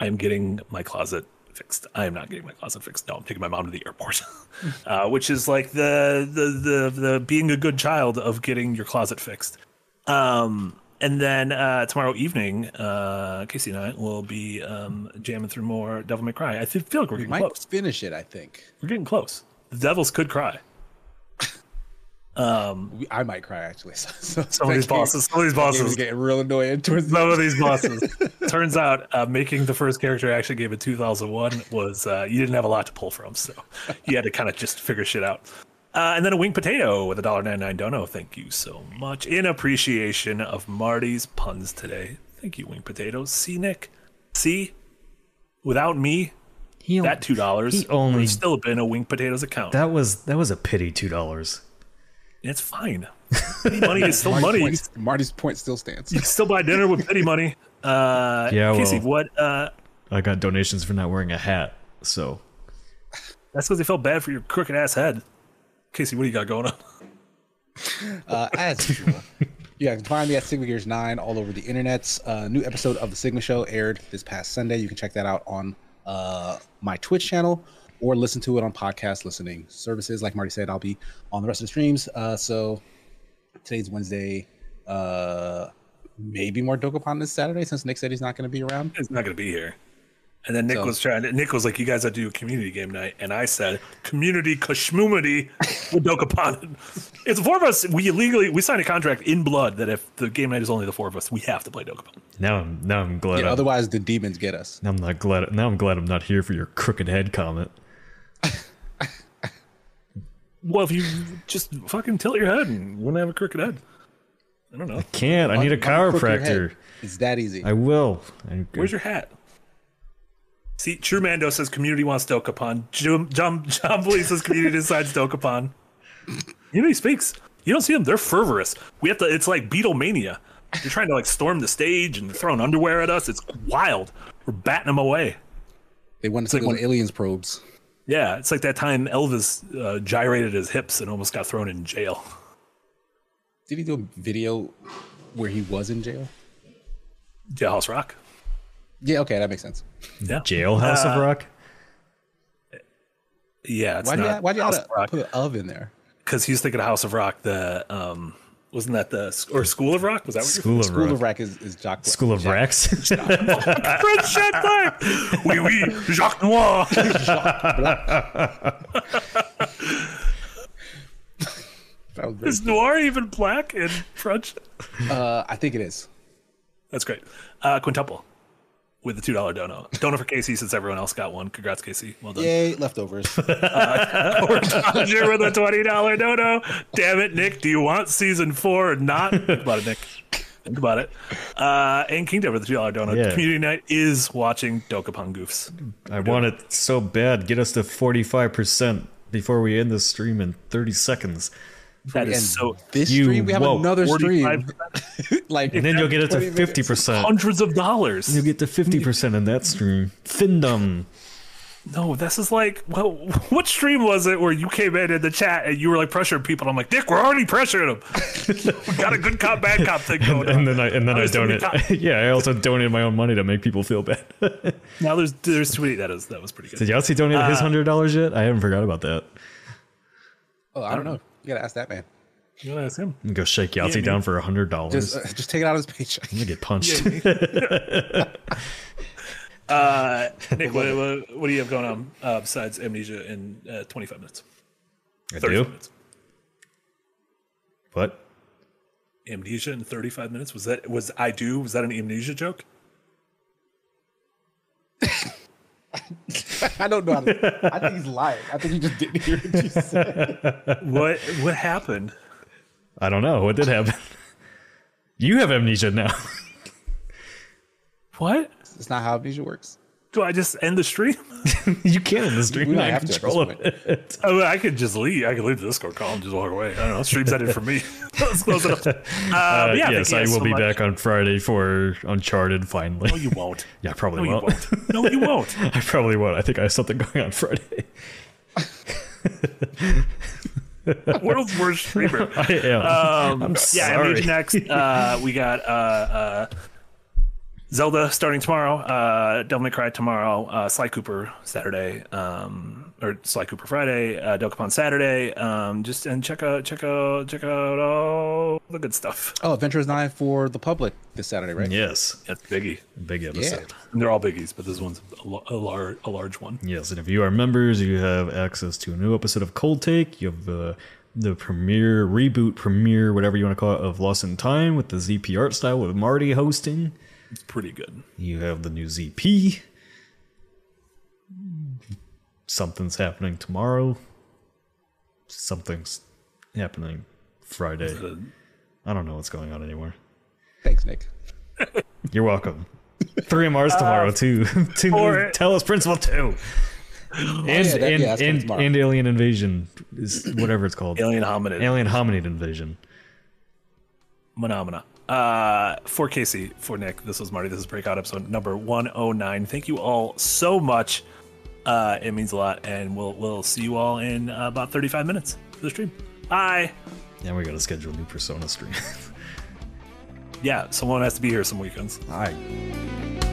I am getting my closet fixed. I am not getting my closet fixed. No, I'm taking my mom to the airport, uh, which is like the, the the the being a good child of getting your closet fixed. Um, and then uh, tomorrow evening, uh, Casey and I will be um, jamming through more Devil May Cry. I feel like we're We getting might close. finish it, I think. We're getting close. The devils could cry. We, I might cry, actually. So, so Some of these bosses. Some of these bosses. getting real annoying towards Some of these bosses. Turns out, uh, making the first character action game in 2001 was uh, you didn't have a lot to pull from, so you had to kind of just figure shit out. Uh, and then a wing potato with a dollar ninety nine dono. Thank you so much in appreciation of Marty's puns today. Thank you, wing potatoes. See Nick, see, without me, He that two dollars he only- would still been a wing potatoes account. that was that was a pity two dollars. it's fine. Petty money is still money. Point, Marty's point still stands. You can still buy dinner with petty money. Uh, Yeah, Casey, well- what? Uh, I got donations for not wearing a hat, so That's because they felt bad for your crooked ass head. Casey, what do you got going on? Uh, as usual, Yeah, you can find me at Sigma Gears 9 all over the internet. A new episode of The Sigma Show aired this past Sunday. You can check that out on uh, my Twitch channel or listen to it on podcast listening services. Like Marty said, I'll be on the rest of the streams. Uh, so today's Wednesday. Uh, maybe more Dokapon this Saturday since Nick said he's not going to be around. He's not going to be here. And then Nick So- was trying. Nick was like, "You guys have to do a community game night," and I said, "Community kashmumity with Dokapon." It's the four of us. We illegally we signed a contract in blood that if the game night is only the four of us, we have to play Dokapon. Now, I'm now I'm glad. Yeah, I'm, otherwise, the demons get us. now I'm not glad. Now I'm glad I'm not here for your crooked head comment. Well, if you just fucking tilt your head and you wouldn't have a crooked head. I don't know. I can't. I need a Uncrook your head. chiropractor. It's that easy. I will. I, Where's your hat? See, True Mando says community wants Dokapon. John, John Blee says community decides Dokapon. Unity speaks. You don't see them; they're fervorous. We have to. It's like Beatlemania. You're trying to like storm the stage and they're throwing underwear at us. It's wild. We're batting them away. they want to like those when- aliens probes. Yeah, it's like that time Elvis uh, gyrated his hips and almost got thrown in jail. Did he do a video where he was in jail? Jailhouse Rock. Yeah, okay, that makes sense. Yeah, Jailhouse of Rock. yeah. It's Why do you not why do you have to put an of in there? because he was thinking of House of Rock. The um, wasn't that the or School of Rock? Was that what you're School of School Rock. of Rack is, is Jock. School of Jack- Racks. French Chaplain. Oui, oui, Jacques Noir. That was very- Is Noir even black in French? uh, I think it is. That's great. Uh, quintuple with the two dollar dono. Dono for Casey since everyone else got one. Congrats, Casey. Well done. Yay, leftovers. Or Roger with a twenty dollar dono. Damn it, Nick. Do you want season four or not? Think about it, Nick. Think about it. Uh, and Kingdom with the two dollar dono. Yeah. Community night is watching Dokapon Goofs. I want it so bad. Get us to 45% before we end this stream in 30 seconds. That and is so this You stream, we have woke another stream. like, And then you'll get it to 50%. hundreds of dollars. You'll get to 50% in that stream. Findom. No, this is like, well, what stream was it where you came in in the chat and you were like pressuring people? I'm like, Dick, we're already pressuring them. we got a good cop, bad cop thing going on. And then I and then I Honestly, we donate. yeah, I also donated my own money to make people feel bad. Now there's there's too many. That is that was pretty good. Did Yahtzee donate Uh, his hundred dollars yet? I haven't forgot about that. Oh, I don't know. You gotta ask that man. You wanna ask him? I'm go shake Yahtzee me- down for a hundred dollars. Just, uh, just take it out of his paycheck. I'm gonna get punched. Uh, Nick, what, what, what do you have going on uh, besides amnesia in uh, 25 minutes? I 30 do. minutes. What? Amnesia in 35 minutes? Was that was I do? Was that an amnesia joke? I don't know. How to, I think he's lying. I think he just didn't hear what you said. What what happened? I don't know. What did happen? You have amnesia now. What? It's not how amnesia works. Do I just end the stream? you can't in the stream. We You might have have to at control of it. I, mean, I could just leave. I could leave the Discord call and just walk away. I don't know. Stream's ended for me. Let's close it up. Uh, Uh, yeah, yes, I will so be much. back on Friday for Uncharted. Finally. No, you won't. yeah, I probably No, won't. won't. No, you won't. I probably won't. I think I have something going on Friday. World's worst streamer. I am. Um, I'm yeah, sorry. Amnesia next. Uh, we got uh, uh, Zelda starting tomorrow. Uh, Devil May Cry tomorrow. Uh, Sly Cooper Saturday. Um, or Sly Cooper Friday. Uh, Dokapon Saturday. Um, just and check out check out check out all the good stuff. Oh, Adventures Nine for the public this Saturday, right? yes, That's biggie. big episode. And they're all biggies, but this one's a, lo- a, lar- a large one. Yes, and if you are members, you have access to a new episode of Cold Take. You have the the premiere reboot premiere, whatever you want to call it, of Lost in Time with the ZP art style with Marty hosting. It's pretty good. You have the new ZP. Something's happening tomorrow. Something's happening Friday. Uh, I don't know what's going on anymore. Thanks, Nick. You're welcome. Three MRs tomorrow too. Two for- Talos Principle two. And yeah, that- and, yeah, and, and Alien Invasion is whatever it's called. Alien Hominid. Alien Hominid Invasion. Phenomena. Uh, for Casey, for Nick, this was Marty. This is Breakout episode number 109. Thank you all so much. Uh, it means a lot, and we'll we'll see you all in uh, about 35 minutes for the stream. Bye. Yeah, we gotta schedule a new Persona stream. yeah, someone has to be here some weekends. All right.